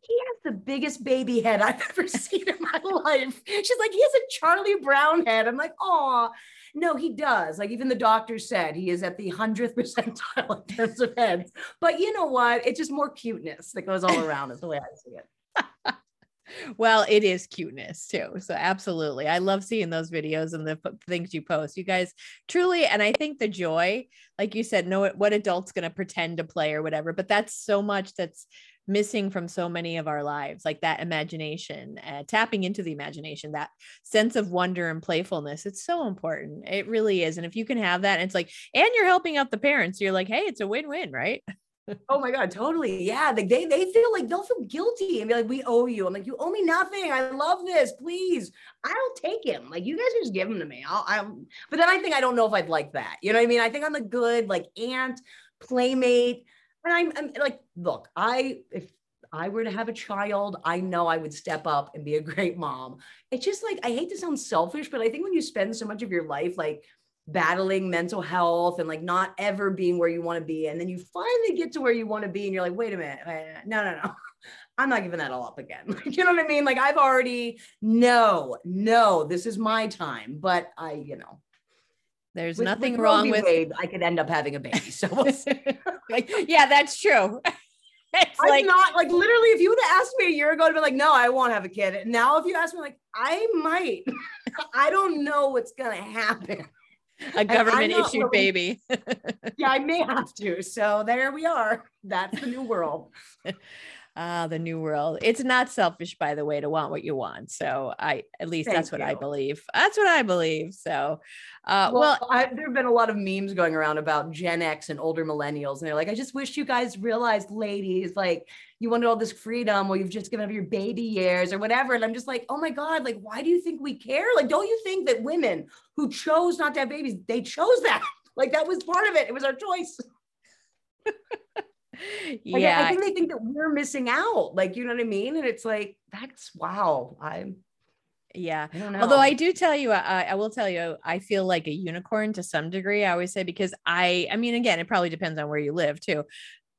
he has the biggest baby head I've ever seen in my life. She's like, he has a Charlie Brown head. I'm like, oh, no, he does. Like even the doctor said he is at the hundredth percentile in terms of heads. But you know what? It's just more cuteness that goes all around, is the way I see it. well, it is cuteness too. So absolutely. I love seeing those videos and the p- things you post. You guys truly and I think the joy, like you said, no what adult's going to pretend to play or whatever, but that's so much that's missing from so many of our lives like that imagination uh, tapping into the imagination that sense of wonder and playfulness it's so important. It really is and if you can have that it's like and you're helping out the parents you're like hey it's a win-win right? Oh my god totally yeah like they they feel like they'll feel guilty and be like we owe you i'm like you owe me nothing i love this please i'll take him like you guys just give him to me i'll i but then i think i don't know if i'd like that you know what i mean? I think i'm a good like aunt playmate and I'm, I'm like, look, I if I were to have a child, I know I would step up and be a great mom. It's just like I hate to sound selfish, but I think when you spend so much of your life like battling mental health and like not ever being where you want to be, and then you finally get to where you want to be, and you're like, wait a minute, no, no, no. I'm not giving that all up again. you know what I mean? Like I've already no, no, this is my time. But I, you know, there's with, nothing with wrong with Wade, I could end up having a baby. So we'll like, yeah, that's true. It's I'm like, not like literally if you would have asked me a year ago to be like, no, I won't have a kid. Now, if you ask me, like, I might, I don't know what's gonna happen. A government issued really, baby. yeah, I may have to. So there we are. That's the new world ah, the new world. It's not selfish, by the way, to want what you want. So I, at least Thank that's what you. I believe. That's what I believe. So, uh, well, well I, there have been a lot of memes going around about Gen X and older millennials, and they're like, I just wish you guys realized, ladies, like you wanted all this freedom, well, you've just given up your baby years or whatever. And I'm just like, oh my God, like, why do you think we care? Like, don't you think that women who chose not to have babies, they chose that? Like that was part of it. It was our choice. yeah. I think they think that we're missing out. Like, you know what I mean? And it's like, that's wow. I'm yeah. I Although I do tell you, I, I, will tell you, I feel like a unicorn to some degree. I always say because I, I mean, again, it probably depends on where you live too.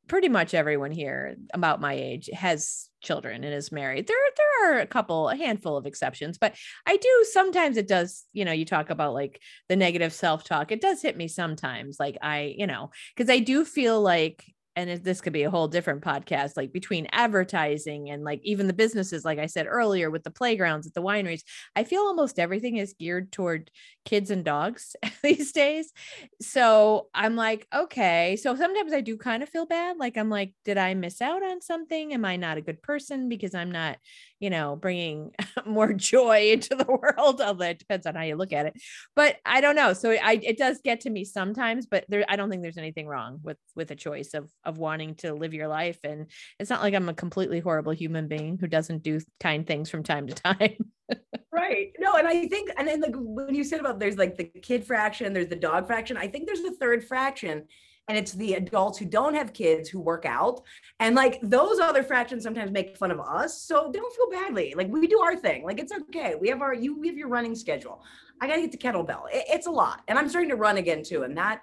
Pretty much everyone here about my age has children and is married. There, there are a couple, a handful of exceptions, but I do sometimes. It does, you know, you talk about like the negative self talk. It does hit me sometimes. Like I, you know, because I do feel like and this could be a whole different podcast like between advertising and like even the businesses like i said earlier with the playgrounds at the wineries i feel almost everything is geared toward kids and dogs these days. So i'm like okay. So sometimes i do kind of feel bad like i'm like did i miss out on something? Am i not a good person? Because i'm not you know bringing more joy into the world although it depends on how you look at it. But i don't know. So i it does get to me sometimes but there i don't think there's anything wrong with with a choice of of wanting to live your life. And it's not like i'm a completely horrible human being who doesn't do kind things from time to time. Right. No and i think and then like when you said about there's like the kid fraction there's the dog fraction i think there's a third fraction and it's the adults who don't have kids who work out. And like those other fractions sometimes make fun of us. So don't feel badly. Like we do our thing. Like it's okay. We have our you we have your running schedule. I gotta get the kettlebell. It, it's a lot and i'm starting to run again too and that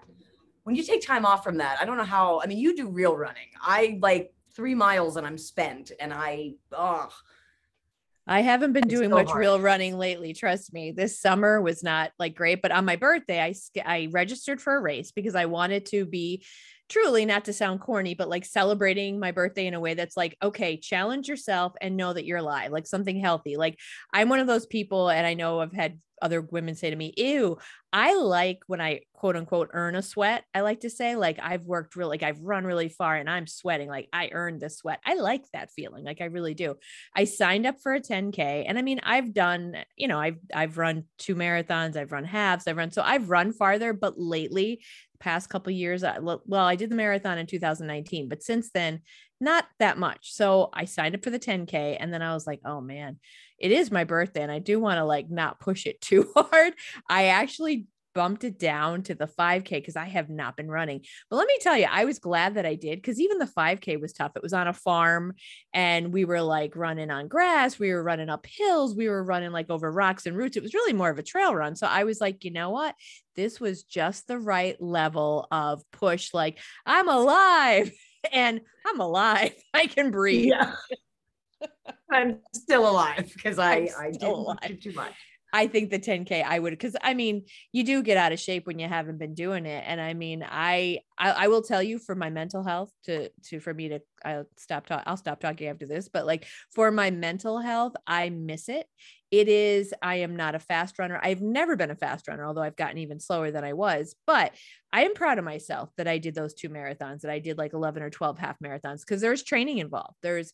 when you take time off from that i don't know how i mean you do real running i like three miles and i'm spent and i oh I haven't been It's doing so much hard. real running lately. Trust me. This summer was not like great, but on my birthday, I I registered for a race because I wanted to be truly not to sound corny, but like celebrating my birthday in a way that's like, okay, challenge yourself and know that you're alive, like something healthy. Like I'm one of those people, and I know I've had other women say to me, Ew, I like when I quote unquote earn a sweat. I like to say, like, I've worked really, like, I've run really far and I'm sweating. Like, I earned the sweat. I like that feeling. Like, I really do. I signed up for a 10K. And I mean, I've done, you know, I've, I've run two marathons, I've run halves, I've run, so I've run farther, but lately, past couple years, uh, I, well, I did the marathon in 2019, but since then, not that much. So I signed up for the 10K and then I was like, oh man, it is my birthday and I do want to like not push it too hard. I actually bumped it down to the 5K because I have not been running. But let me tell you, I was glad that I did because even the 5K was tough. It was on a farm and we were like running on grass, we were running up hills, we were running like over rocks and roots. It was really more of a trail run. So I was like, you know what? This was just the right level of push. Like, I'm alive and I'm alive. I can breathe. Yeah. I'm still alive because I, I didn't alive. do too much. I think the 10K I would because I mean you do get out of shape when you haven't been doing it. And I mean, I I, I will tell you for my mental health to to for me to I'll stop talking, I'll stop talking after this, but like for my mental health, I miss it. It is, I am not a fast runner. I've never been a fast runner, although I've gotten even slower than I was. But I am proud of myself that I did those two marathons, that I did like 11 or 12 half marathons because there's training involved. There's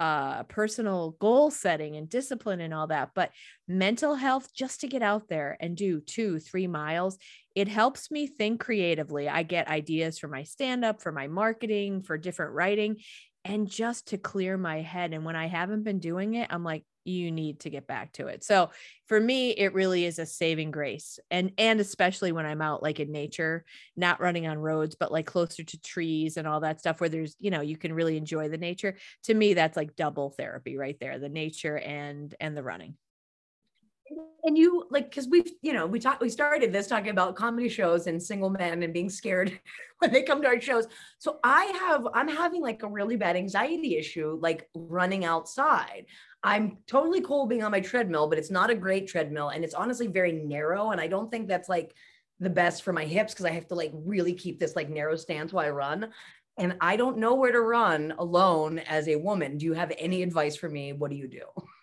uh personal goal setting and discipline and all that but mental health just to get out there and do two three miles it helps me think creatively. I get ideas for my stand up for my marketing for different writing and just to clear my head and when i haven't been doing it i'm like you need to get back to it. So for me it really is a saving grace and and especially when i'm out like in nature not running on roads but like closer to trees and all that stuff where there's you know you can really enjoy the nature. To me that's like double therapy right there the nature and and the running And you like because we've you know we talked we started this talking about comedy shows and single men and being scared when they come to our shows. So I have I'm having like a really bad anxiety issue like running outside. I'm totally cool being on my treadmill, but it's not a great treadmill and it's honestly very narrow and I don't think that's like the best for my hips because I have to like really keep this like narrow stance while I run. And I don't know where to run alone as a woman. Do you have any advice for me? What do you do?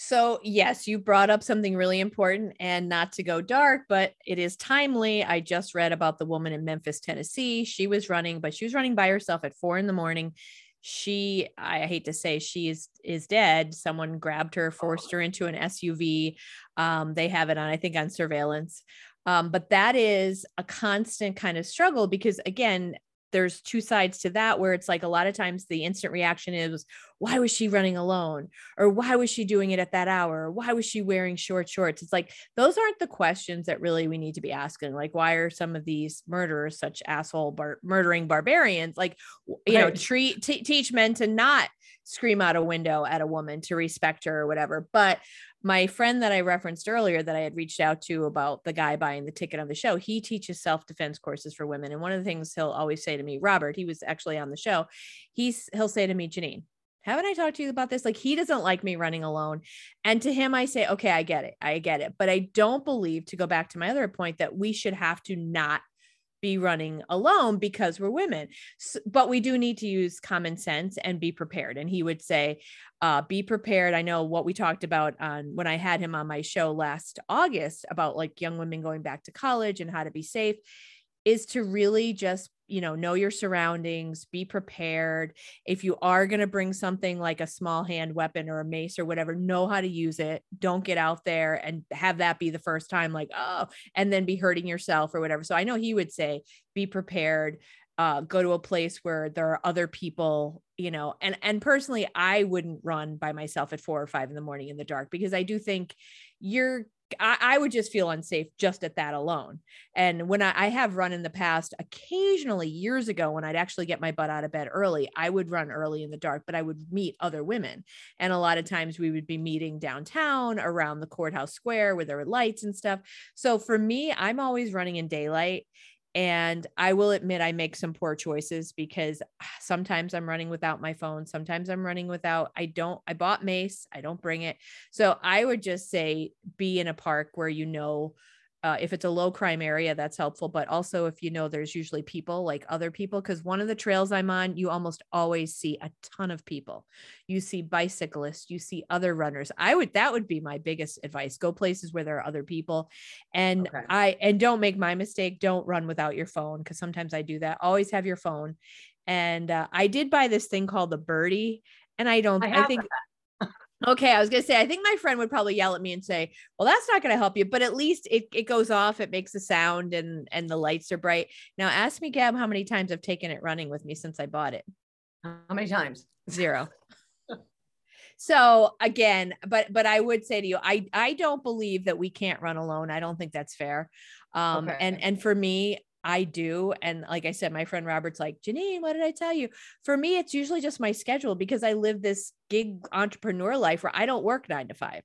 So, yes, you brought up something really important and not to go dark, but it is timely. I just read about the woman in Memphis, Tennessee. She was running, but she was running by herself at four in the morning. She, I hate to say, she is is dead. Someone grabbed her, forced her into an SUV. Um, they have it on, I think, on surveillance. Um, but that is a constant kind of struggle because, again, there's two sides to that where it's like a lot of times the instant reaction is why was she running alone? or why was she doing it at that hour? or why was she wearing short shorts? It's like those aren't the questions that really we need to be asking like why are some of these murderers such asshole bar- murdering barbarians? Like you know treat t- teach men to not scream out a window at a woman to respect her or whatever but my friend that I referenced earlier that I had reached out to about the guy buying the ticket on the show, he teaches self-defense courses for women. And one of the things he'll always say to me, Robert, he was actually on the show. He's he'll say to me, Jeannine, haven't I talked to you about this? Like he doesn't like me running alone. And to him, I say, okay, I get it. I get it. But I don't believe to go back to my other point that we should have to not be running alone because we're women. S but we do need to use common sense and be prepared. And he would say, uh, be prepared. I know what we talked about on when I had him on my show last August about like young women going back to college and how to be safe is to really just you know know your surroundings be prepared. If you are going to bring something like a small hand weapon or a mace or whatever know how to use it. Don't get out there and have that be the first time like oh and then be hurting yourself or whatever. So i know he would say be prepared uh, go to a place where there are other people you know and and personally i wouldn't run by myself at four or five in the morning in the dark because i do think you're I, I would just feel unsafe just at that alone. And when I, I have run in the past, occasionally years ago, when I'd actually get my butt out of bed early, I would run early in the dark, but I would meet other women. And a lot of times we would be meeting downtown around the courthouse square where there were lights and stuff. So for me, I'm always running in daylight. And I will admit I make some poor choices because ah, sometimes I'm running without my phone. Sometimes I'm running without, I don't, I bought mace, I don't bring it. So I would just say be in a park where you know uh, if it's a low crime area, that's helpful. But also, if you know there's usually people like other people, because one of the trails I'm on, you almost always see a ton of people. You see bicyclists, you see other runners. I would, that would be my biggest advice go places where there are other people. And okay. I, and don't make my mistake. Don't run without your phone, because sometimes I do that. Always have your phone. And uh, I did buy this thing called the birdie. And I don't, I, I think, that. Okay, I was gonna say, I think my friend would probably yell at me and say, "Well, that's not gonna help you," but at least it, it goes off, it makes a sound, and and the lights are bright. Now, ask me, Gab, how many times I've taken it running with me since I bought it. How many times? Zero. so again, but but I would say to you, I I don't believe that we can't run alone. I don't think that's fair. Um, okay. and and for me, I do. And like I said, my friend Robert's like, Jeannine, what did I tell you? For me, it's usually just my schedule because I live this gig entrepreneur life where I don't work nine to five.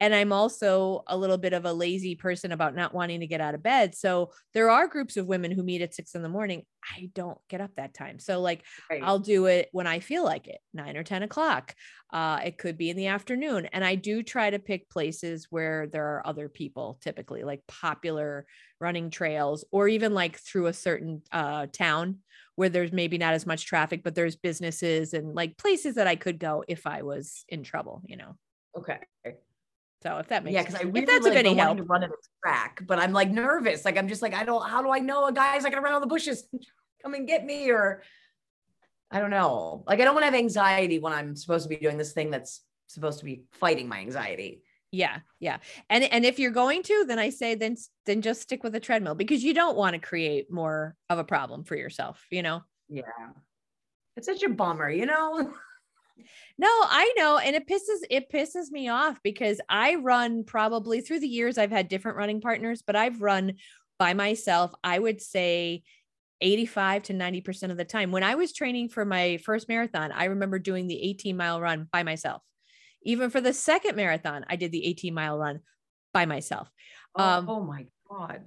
And I'm also a little bit of a lazy person about not wanting to get out of bed. So there are groups of women who meet at six in the morning. I don't get up that time. So like right. I'll do it when I feel like it, nine or 10 o'clock. Uh, it could be in the afternoon. And I do try to pick places where there are other people, typically like popular running trails, or even like through a certain uh, town where there's maybe not as much traffic, but there's businesses and like places that I could go if I was in trouble, you know? Okay. So if that makes yeah, because I really that's like, of any help. to run at a track, but I'm like nervous. Like I'm just like I don't. How do I know a guy's not gonna run on the bushes, come and get me, or I don't know. Like I don't want to have anxiety when I'm supposed to be doing this thing that's supposed to be fighting my anxiety. Yeah, yeah. And and if you're going to, then I say then then just stick with a treadmill because you don't want to create more of a problem for yourself, you know. Yeah. It's such a bummer, you know. no, I know and it pisses it pisses me off because I run probably through the years I've had different running partners, but I've run by myself. I would say 85 to 90% of the time. When I was training for my first marathon, I remember doing the 18 mile run by myself. Even for the second marathon, I did the 18 mile run by myself. Oh, um, oh my God.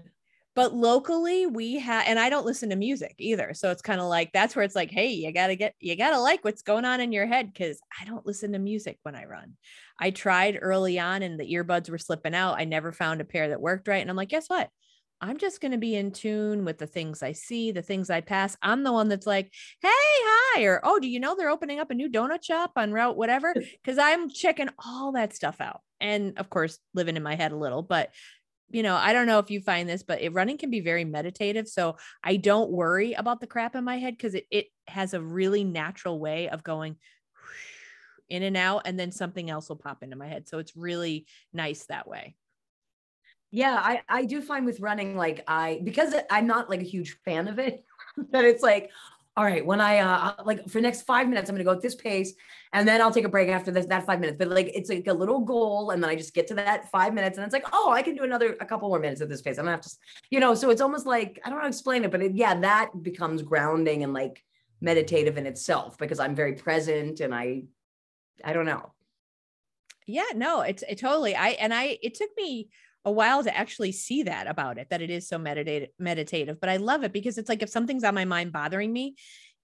But locally, we have, and I don't listen to music either. So it's kind of like that's where it's like, hey, you got to get, you got to like what's going on in your head because I don't listen to music when I run. I tried early on and the earbuds were slipping out. I never found a pair that worked right. And I'm like, guess what? I'm just going to be in tune with the things I see, the things I pass. I'm the one that's like, hey, hi, or oh, do you know they're opening up a new donut shop on route whatever? Because I'm checking all that stuff out. And of course, living in my head a little, but you know, I don't know if you find this, but it, running can be very meditative. So I don't worry about the crap in my head because it, it has a really natural way of going in and out, and then something else will pop into my head. So it's really nice that way. Yeah, I I do find with running like I because I'm not like a huge fan of it that it's like all right when I uh like for next 5 minutes I'm to go at this pace and then I'll take a break after this that 5 minutes but like it's like a little goal and then I just get to that 5 minutes and it's like oh I can do another a couple more minutes at this pace i'm gonna have to you know so it's almost like I don't know how to explain it but it, yeah that becomes grounding and like meditative in itself because I'm very present and I I don't know. Yeah, no, it's it totally I and I it took me a while to actually see that about it that it is so meditative meditative but i love it because it's like if something's on my mind bothering me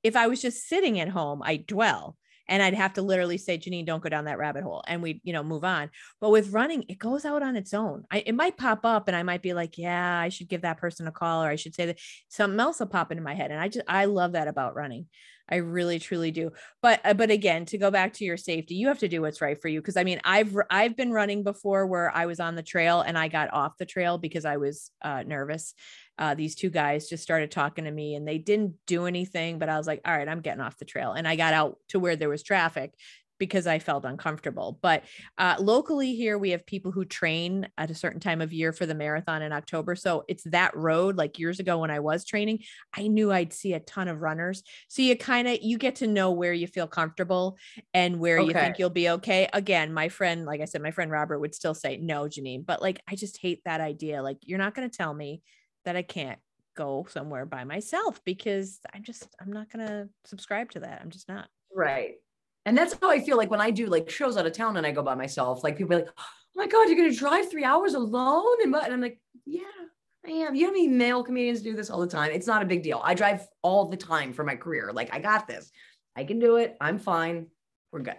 if i was just sitting at home i dwell and i'd have to literally say jeannine don't go down that rabbit hole and we'd, you know move on but with running it goes out on its own I, it might pop up and i might be like yeah i should give that person a call or i should say that something else will pop into my head and i just i love that about running I really truly do. But uh, but again, to go back to your safety, you have to do what's right for you because I mean, I've I've been running before where I was on the trail and I got off the trail because I was uh, nervous. Uh, these two guys just started talking to me and they didn't do anything, but I was like, all right, I'm getting off the trail. And I got out to where there was traffic because I felt uncomfortable. But uh, locally here, we have people who train at a certain time of year for the marathon in October. So it's that road. Like years ago when I was training, I knew I'd see a ton of runners. So you kind of you get to know where you feel comfortable and where okay. you think you'll be okay. Again, my friend, like I said, my friend Robert would still say no, Jeannine. But like I just hate that idea. Like you're not going to tell me that I can't go somewhere by myself because I'm just I'm not to subscribe to that. I'm just not. Right. And that's how I feel like when I do like shows out of town and I go by myself, like people are like, oh my God, you're to drive three hours alone? And, but and I'm like, yeah, I am. You know how many male comedians do this all the time? It's not a big deal. I drive all the time for my career. Like, I got this. I can do it. I'm fine. We're good.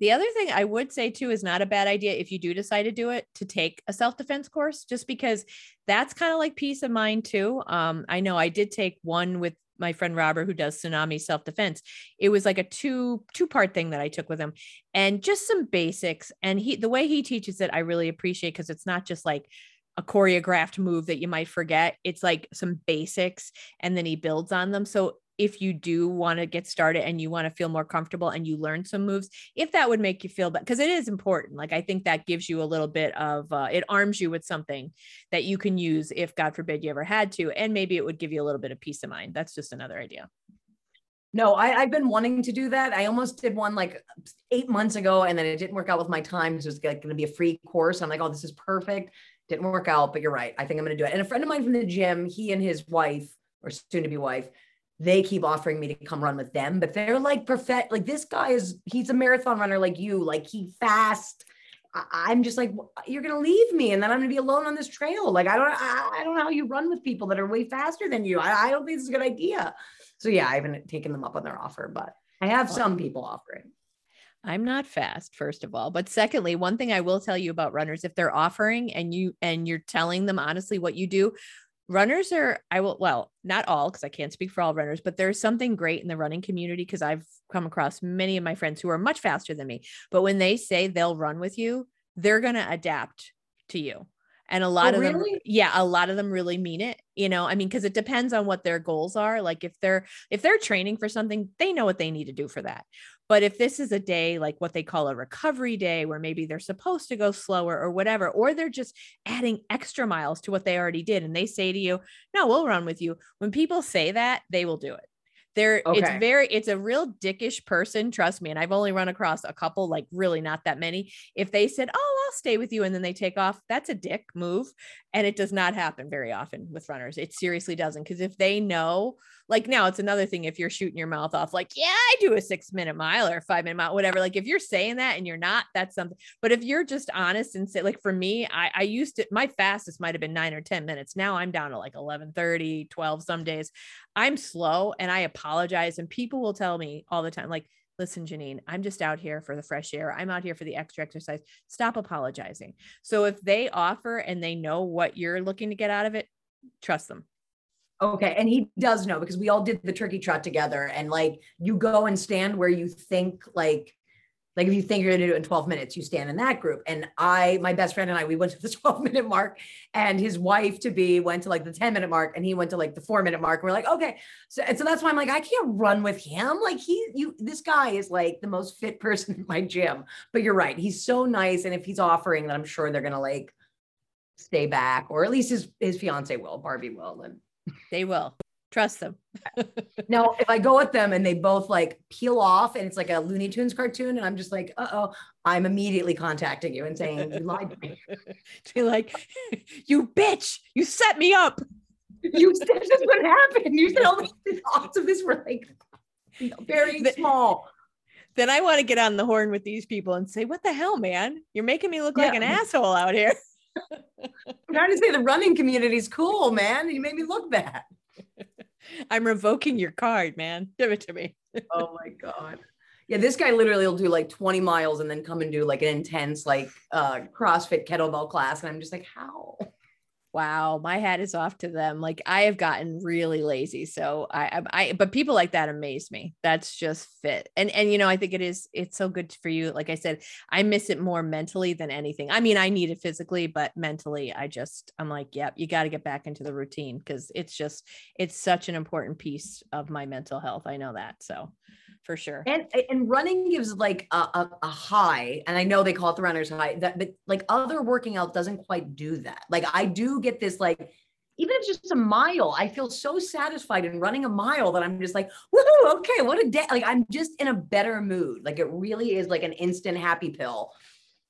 The other thing I would say too is not a bad idea if you do decide to do it to take a self defense course, just because that's kind of like peace of mind too. Um, I know I did take one with my friend Robert who does tsunami self defense. It was like a two two part thing that I took with him, and just some basics. And he the way he teaches it, I really appreciate because it's not just like a choreographed move that you might forget. It's like some basics, and then he builds on them. So if you do want to get started and you want to feel more comfortable and you learn some moves, if that would make you feel better, because it is important. Like I think that gives you a little bit of uh, it arms you with something that you can use if God forbid you ever had to, and maybe it would give you a little bit of peace of mind. That's just another idea. No, I, have been wanting to do that. I almost did one like eight months ago, and then it didn't work out with my time. So it's like going to be a free course. I'm like, oh, this is perfect. Didn't work out, but you're right. I think I'm going to do it. And a friend of mine from the gym, he and his wife, or soon to be wife, they keep offering me to come run with them, but they're like perfect. Like this guy is, he's a marathon runner like you, like he fast. I, am just like, you're gonna leave me, and then I'm gonna be alone on this trail. Like I don't, I, I don't know how you run with people that are way faster than you. I, I don't think it's a good idea. So yeah, I haven't taken them up on their offer, but I have some people offering. I'm not fast, first of all. But secondly, one thing I will tell you about runners, if they're offering and you and you're telling them honestly what you do, runners are i will well not all because i can't speak for all runners but there's something great in the running community because i've come across many of my friends who are much faster than me. But when they say they'll run with you they're going to adapt to you. And a oh, lot oh, of really? them yeah a lot of them really mean it you know? I mean because it depends on what their goals are. Like if they're if they're training for something they know what they need to do for that but if this is a day like what they call a recovery day where maybe they're supposed to go slower or whatever or they're just adding extra miles to what they already did and they say to you no we'll run with you. When people say that they will do it. There okay. it's very it's a real dickish person trust me and i've only run across a couple like really not that many. If they said oh i'll stay with you and then they take off that's a dick move and it does not happen very often with runners. It seriously doesn't because if they know like now it's another thing if you're shooting your mouth off like yeah i do a six minute mile or five minute mile whatever like if you're saying that and you're not that's something but if you're just honest and say like for me i i used to my fastest might have been nine or ten minutes now i'm down to like 11 30 12 some days i'm slow and i apologize and people will tell me all the time like listen, Jeannine, I'm just out here for the fresh air. I'm out here for the extra exercise. Stop apologizing. So if they offer and they know what you're looking to get out of it, trust them. Okay. And he does know because we all did the turkey trot together. And like you go and stand where you think like like if you think you're to do it in 12 minutes, you stand in that group. And I, my best friend and I, we went to the 12 minute mark and his wife to be went to like the 10 minute mark and he went to like the four minute mark. And we're like, okay. So, and so that's why I'm like, I can't run with him. Like he, you, this guy is like the most fit person in my gym, but you're right. He's so nice. And if he's offering, then I'm sure they're to like stay back or at least his, his fiance will, Barbie will. And they will. Trust them. now, if I go with them and they both like peel off and it's like a Looney Tunes cartoon, and I'm just like, uh oh, I'm immediately contacting you and saying, You lied to me. Be like, You bitch, you set me up. You said this would happen. You said all the odds of this were like very small. Then I want to get on the horn with these people and say, What the hell, man? You're making me look yeah. like an asshole out here. I'm trying to say the running community is cool, man. You made me look bad. I'm revoking your card, man. Give it to me. oh my God. Yeah, this guy literally will do like 20 miles and then come and do like an intense like uh CrossFit kettlebell class. And I'm just like, how? Wow my hat is off to them like i have gotten really lazy so I, I but people like that amaze me that's just fit and and you know i think it is it's so good for you like i said i miss it more mentally than anything i mean i need it physically but mentally i just i'm like yep you got to get back into the routine because it's just it's such an important piece of my mental health i know that so for sure. And and running gives like a, a, a, high, and I know they call it the runner's high. That but like other working out doesn't quite do that. Like I do get this like even if it's just a mile, I feel so satisfied in running a mile that I'm just like, woohoo, okay, what a day. Like I'm just in a better mood. Like it really is like an instant happy pill,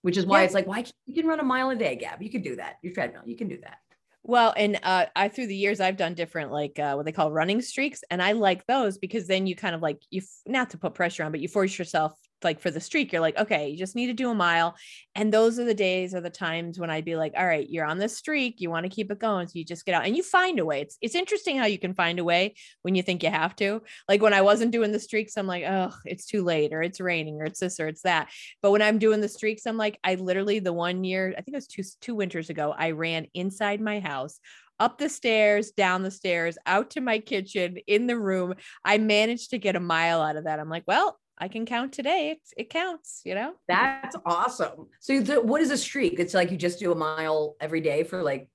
which is why yeah. it's like, why you can run a mile a day, Gab. You can do that. Your treadmill, you can do that. Well, and uh, I through the years I've done different like uh, what they call running streaks, and I like those because then you kind of like you not to put pressure on, but you force yourself like for the streak, you're like, okay, you just need to do a mile. And those are the days or the times when I'd be like, all right, you're on this streak, you want to keep it going. So you just get out and you find a way. It's it's interesting how you can find a way when you think you have to. Like when I wasn't doing the streaks, I'm like, oh, it's too late, or it's raining, or it's this or it's that. But when I'm doing the streaks, I'm like, I literally the one year, I think it was two two winters ago, I ran inside my house up the stairs, down the stairs, out to my kitchen, in the room. I managed to get a mile out of that. I'm like, well, I can count today. It, it counts, you know? That's awesome. So, what is a streak? It's like you just do a mile every day for like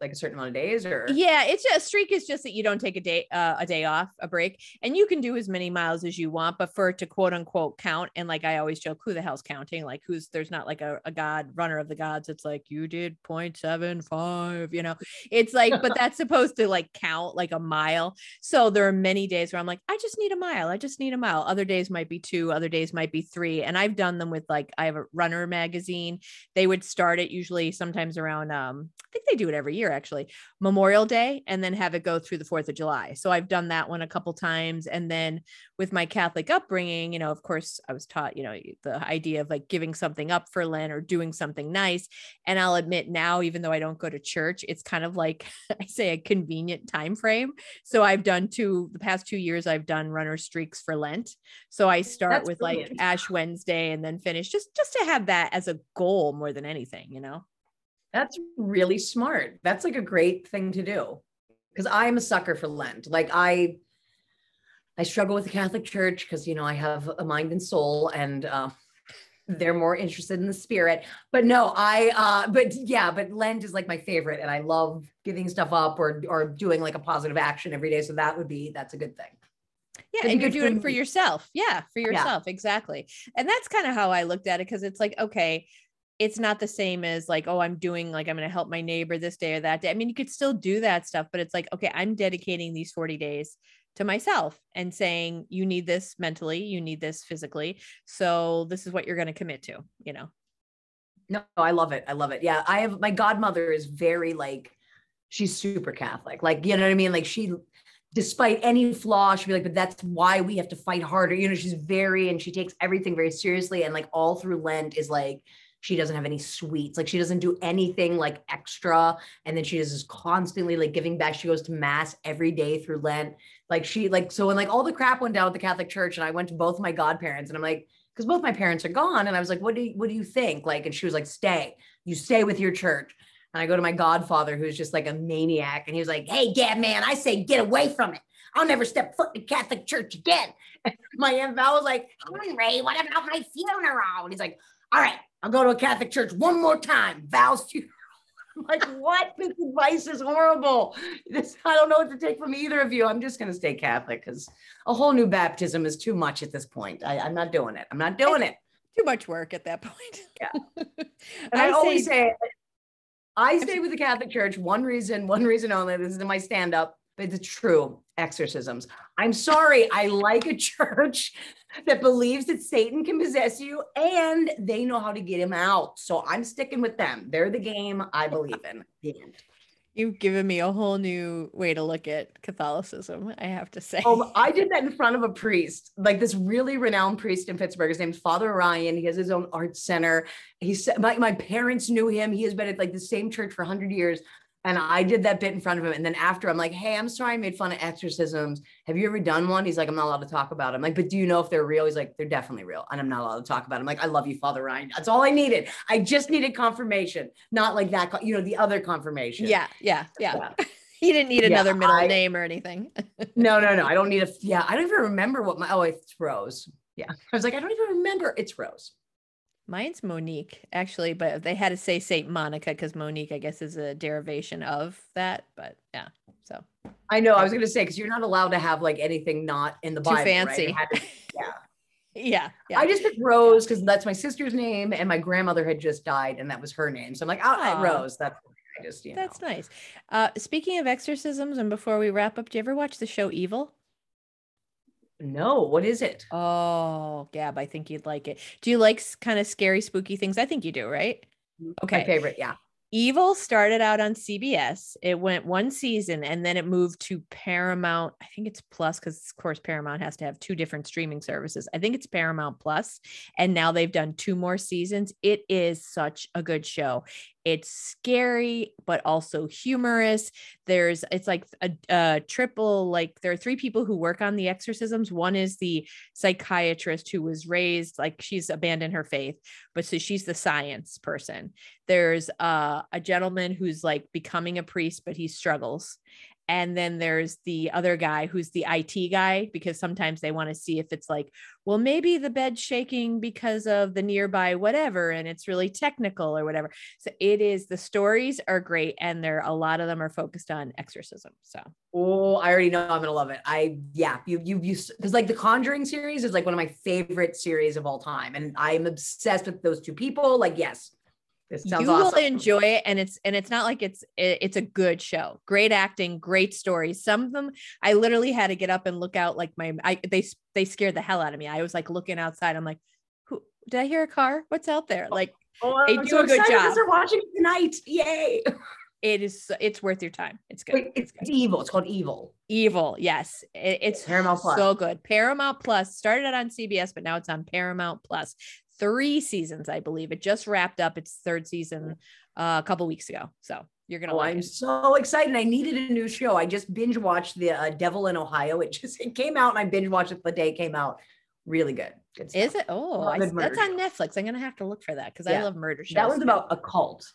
like a certain amount of days or? Yeah it's a streak is just that you don't take a day uh, a day off a break and you can do as many miles as you want but for it to quote unquote count and like i always joke who the hell's counting? Like who's there's not like a, a god runner of the gods it's like you did 0.75 you know? It's like but that's supposed to like count like a mile. So there are many days where i'm like i just need a mile i just need a mile. Other days might be two other days might be three and i've done them with like i have a runner magazine. They would start it usually sometimes around um i think they do it every year actually memorial day and then have it go through the 4th of july. So i've done that one a couple times. And then with my catholic upbringing you know of course i was taught you know the idea of like giving something up for lent or doing something nice. And i'll admit now even though i don't go to church it's kind of like i say a convenient time frame. So i've done two the past two years i've done runner streaks for lent. So i start That's with brilliant. like ash wednesday and then finish just just to have that as a goal more than anything you know that's really smart. That's like a great thing to do. Because I'm a sucker for Lent. Like I I struggle with the Catholic Church because you know I have a mind and soul and uh they're more interested in the spirit. But no, I uh but yeah, but Lent is like my favorite and I love giving stuff up or or doing like a positive action every day. So that would be that's a good thing. Yeah, and you're doing it for yourself. Yeah, for yourself. Yeah. Exactly. And that's kind of how I looked at it because it's like, okay, it's not the same as like, oh, I'm doing like I'm going to help my neighbor this day or that day. I mean, you could still do that stuff, but it's like, okay, I'm dedicating these 40 days to myself and saying, you need this mentally, you need this physically. So this is what you're going to commit to, you know? No, I love it. I love it. Yeah. I have my godmother is very like, she's super Catholic. Like, you know what I mean? Like she, despite any flaw, she'll be like, but that's why we have to fight harder. You know, she's very, and she takes everything very seriously. And like all through Lent is like, she doesn't have any sweets. Like she doesn't do anything like extra. And then she just is constantly like giving back. She goes to mass every day through Lent. Like she like so when like all the crap went down at the Catholic Church, and I went to both my godparents, and I'm like, because both my parents are gone, and I was like, what do you, what do you think? Like, and she was like, stay. You stay with your church. And I go to my godfather, who's just like a maniac, and he was like, hey, Gab, man, I say get away from it. I'll never step foot in the Catholic Church again. My Aunt Val was like, Henry, what about my funeral? And he's like, all right, I'll go to a Catholic church one more time. Val's funeral. I'm like, what? This advice is horrible. This, I don't know what to take from either of you. I'm just going to stay Catholic because a whole new baptism is too much at this point. I, am not doing it. I'm not doing it. Too much work at that point. yeah. And I, I always say, I stay with the Catholic Church. One reason, one reason only. This is in my stand up but the true exorcisms. I'm sorry, I like a church that believes that Satan can possess you and they know how to get him out. So I'm sticking with them. They're the game I believe in. You've given me a whole new way to look at Catholicism, I have to say. Oh, I did that in front of a priest, like this really renowned priest in Pittsburgh. His name's Father Ryan. He has his own art center. He said my, my parents knew him. He has been at like the same church for 100 years. And I did that bit in front of him. And then after I'm like, hey, I'm sorry I made fun of exorcisms. Have you ever done one? He's like, I'm not allowed to talk about it. I'm like, but do you know if they're real? He's like, they're definitely real. And I'm not allowed to talk about it. I'm like, I love you, Father Ryan. That's all I needed. I just needed confirmation, not like that, you know, the other confirmation. Yeah. Yeah. Yeah. yeah. he didn't need another middle I, name or anything. no, no, no. I don't need a, yeah. I don't even remember what my, oh, it's Rose. Yeah. I was like, I don't even remember. It's Rose. Mine's Monique, actually, but they had to say Saint Monica because Monique, I guess, is a derivation of that. But yeah, so I know I was gonna say because you're not allowed to have like anything not in the Too Bible. fancy. Right? To, yeah. yeah. Yeah. I just picked Rose because that's my sister's name, and my grandmother had just died, and that was her name. So I'm like, oh, Rose. That's I just, you That's know. nice. Uh, speaking of exorcisms, and before we wrap up, do you ever watch the show Evil? No, what is it? Oh, Gab, I think you'd like it. Do you like kind of scary, spooky things? I think you do, right? Okay. My favorite, yeah. Evil started out on CBS. It went one season and then it moved to Paramount. I think it's Plus because, of course, Paramount has to have two different streaming services. I think it's Paramount Plus, And now they've done two more seasons. It is such a good show. It's scary, but also humorous. There's, it's like a, a triple, like, there are three people who work on the exorcisms. One is the psychiatrist who was raised, like, she's abandoned her faith, but so she's the science person. There's uh, a gentleman who's like becoming a priest, but he struggles. And then there's the other guy who's the IT guy, because sometimes they want to see if it's like, well, maybe the bed's shaking because of the nearby whatever, and it's really technical or whatever. So it is, the stories are great, and there a lot of them are focused on exorcism. So, oh, I already know I'm gonna love it. I, yeah, you, you, you, because like the Conjuring series is like one of my favorite series of all time, and I'm obsessed with those two people. Like, yes, this sounds you awesome. will enjoy it, and it's and it's not like it's it's a good show. Great acting, great stories. Some of them, I literally had to get up and look out. Like my, I they they scared the hell out of me. I was like looking outside. I'm like, who did I hear a car? What's out there? Oh, like oh, they do so a good job. They're watching tonight. Yay! It is. It's worth your time. It's good. Wait, it's, it's good. evil. It's called Evil. Evil. Yes, it, it's Paramount Plus. So good. Paramount Plus started on CBS, but now it's on Paramount Plus three seasons, I believe. It just wrapped up its third season uh, a couple weeks ago. So you're gonna. Oh, like I'm it. so excited! I needed a new show. I just binge watched the uh, Devil in Ohio. It just it came out, and I binge watched it the day it came out. Really good. good Is it? Oh, I, that's on Netflix. I'm gonna have to look for that because yeah. I love murder shows. That one's about a cult.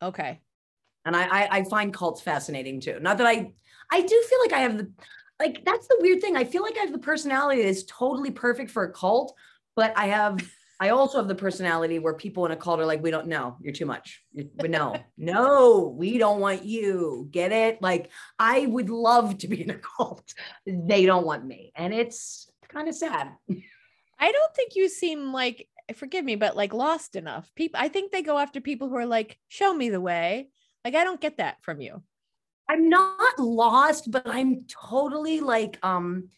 Okay. And I, I I find cults fascinating too. Not that I I do feel like I have the like that's the weird thing. I feel like I have the personality that is totally perfect for a cult, but I have I also have the personality where people in a cult are like, we don't know, you're too much. But no, no, we don't want you. Get it? Like, I would love to be in a cult. They don't want me. And it's kind of sad. I don't think you seem like, forgive me, but like lost enough. People, I think they go after people who are like, show me the way. Like, I don't get that from you. I'm not lost, but I'm totally like, um,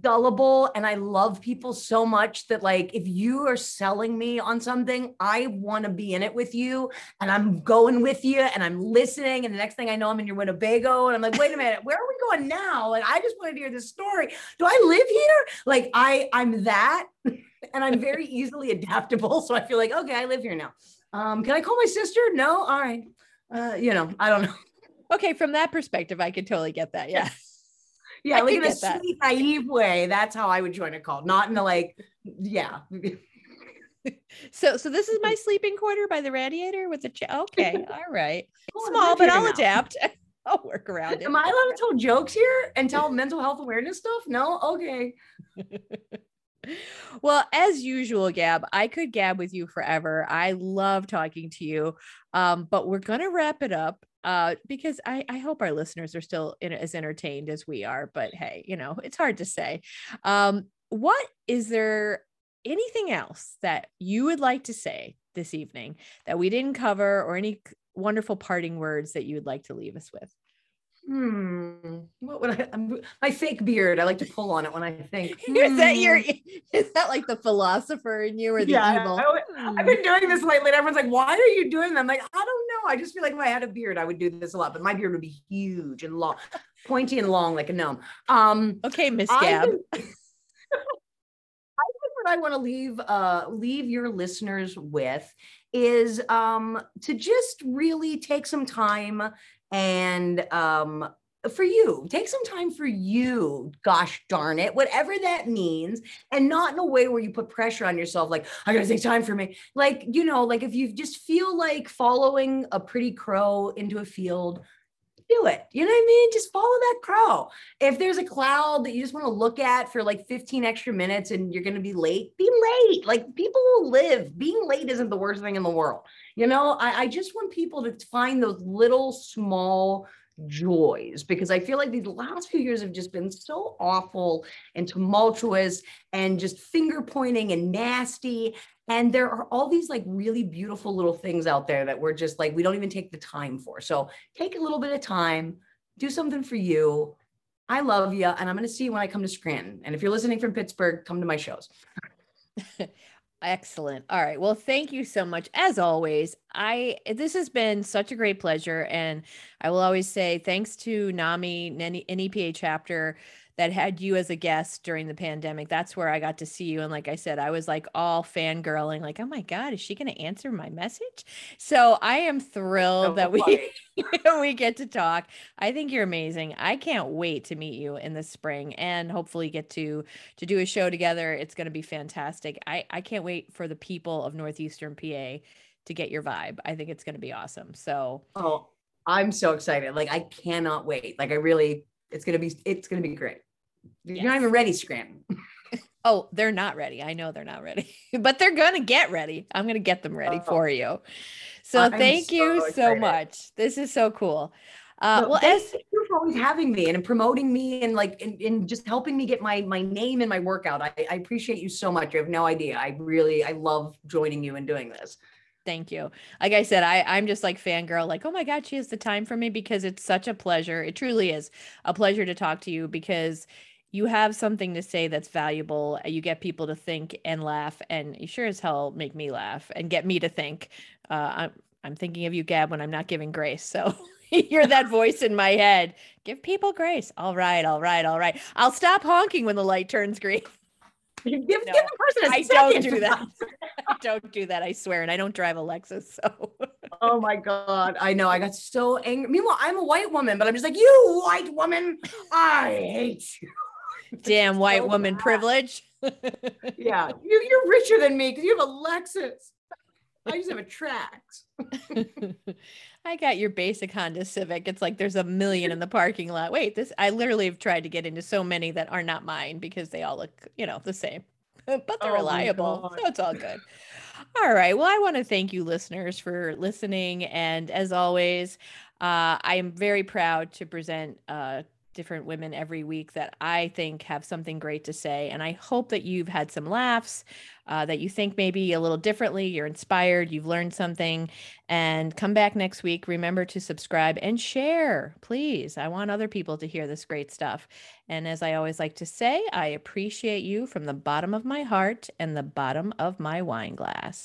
gullible and I love people so much that like if you are selling me on something, I want to be in it with you and I'm going with you and I'm listening and the next thing I know I'm in your Winnebago and I'm like, wait a minute, where are we going now? And I just wanted to hear this story. Do I live here? Like I I'm that and I'm very easily adaptable. So I feel like, okay, I live here now. Um, can I call my sister? No. All right. Uh, you know, I don't know. Okay, from that perspective, I could totally get that. Yeah yeah, like in a that. sweet, naive way. That's how I would join a cult, not in the like, yeah. so, so this is my sleeping quarter by the radiator with the ch- okay, all right, small, but I'll now. adapt. I'll work around it. Am I allowed to tell jokes here and tell mental health awareness stuff? No, okay. well, as usual, Gab, I could gab with you forever. I love talking to you. Um, but we're gonna wrap it up uh, because I, I hope our listeners are still in, as entertained as we are. But hey, you know, it's hard to say. Um, what is there anything else that you would like to say this evening that we didn't cover, or any wonderful parting words that you would like to leave us with? Hmm. What would I? I'm, my fake beard. I like to pull on it when I think. Hmm. Is that your? Hmm. Is that like the philosopher in you or the yeah, evil? I, have been doing this lately. everyone's like, "Why are you doing that?" I'm like, I don't know. I just feel like if I had a beard, I would do this a lot. But my beard would be huge and long, pointy and long like a gnome. Um. Okay, Miss Gab. I think what I want to leave uh leave your listeners with is um to just really take some time and um, for you take some time for you gosh darn it whatever that means and not in a way where you put pressure on yourself like i gotta take time for me. Like you know like if you just feel like following a pretty crow into a field do it. You know what I mean? Just follow that crow. If there's a cloud that you just want to look at for like 15 extra minutes and you're going to be late, be late. Like people will live. Being late isn't the worst thing in the world. You know, I, I just want people to find those little small joys because I feel like these last few years have just been so awful and tumultuous and just finger pointing and nasty. And there are all these like really beautiful little things out there that we're just like, we don't even take the time for. So take a little bit of time, do something for you. I love you. And I'm going to see you when I come to Scranton. And if you're listening from Pittsburgh, come to my shows. Excellent. All right. Well, thank you so much. As always, I this has been such a great pleasure, and I will always say thanks to NAMI NEPA chapter that had you as a guest during the pandemic. That's where I got to see you. And like I said, I was like all fangirling, like, oh my God, is she going to answer my message? So I am thrilled that we we get to talk. I think you're amazing. I can't wait to meet you in the spring and hopefully get to to do a show together. It's going to be fantastic. I I can't wait for the people of Northeastern PA to get your vibe. I think it's going to be awesome. So Oh, I'm so excited. Like I cannot wait. Like I really it's going to be it's going to be great. You're not even ready, Scranton. oh, they're not ready. I know they're not ready, but they're going to get ready. I'm going to get them ready oh. for you. So I'm thank so you excited. so much. This is so cool. Uh, no, well, thank as you for always having me and promoting me and like and, just helping me get my my name and my workout. I, I appreciate you so much. You have no idea. I really I love joining you and doing this. Thank you. Like I said, I, I'm just like fangirl, like, oh my God, she has the time for me because it's such a pleasure. It truly is a pleasure to talk to you because you have something to say that's valuable. You get people to think and laugh, and you sure as hell make me laugh and get me to think. Uh, I'm, I'm thinking of you, Gab, when I'm not giving grace. So you're that voice in my head. Give people grace. All right, all right, all right. I'll stop honking when the light turns green. Give, no, give the person I don't do that. I don't do that. I swear, and I don't drive a Lexus. So. oh my god, I know. I got so angry. Meanwhile, I'm a white woman, but I'm just like, you white woman, I hate you. Damn white so woman bad. privilege. yeah, you, you're richer than me because you have a Lexus. I just have a Trax. I got your basic Honda Civic. It's like there's a million in the parking lot. Wait, this I literally have tried to get into so many that are not mine because they all look, you know, the same. but they're oh reliable. So it's all good. All right. Well, I want to thank you listeners for listening and as always, uh, I am very proud to present uh, different women every week that I think have something great to say. And I hope that you've had some laughs, uh, that you think maybe a little differently, you're inspired, you've learned something. And come back next week. Remember to subscribe and share, please. I want other people to hear this great stuff. And as I always like to say, I appreciate you from the bottom of my heart and the bottom of my wine glass.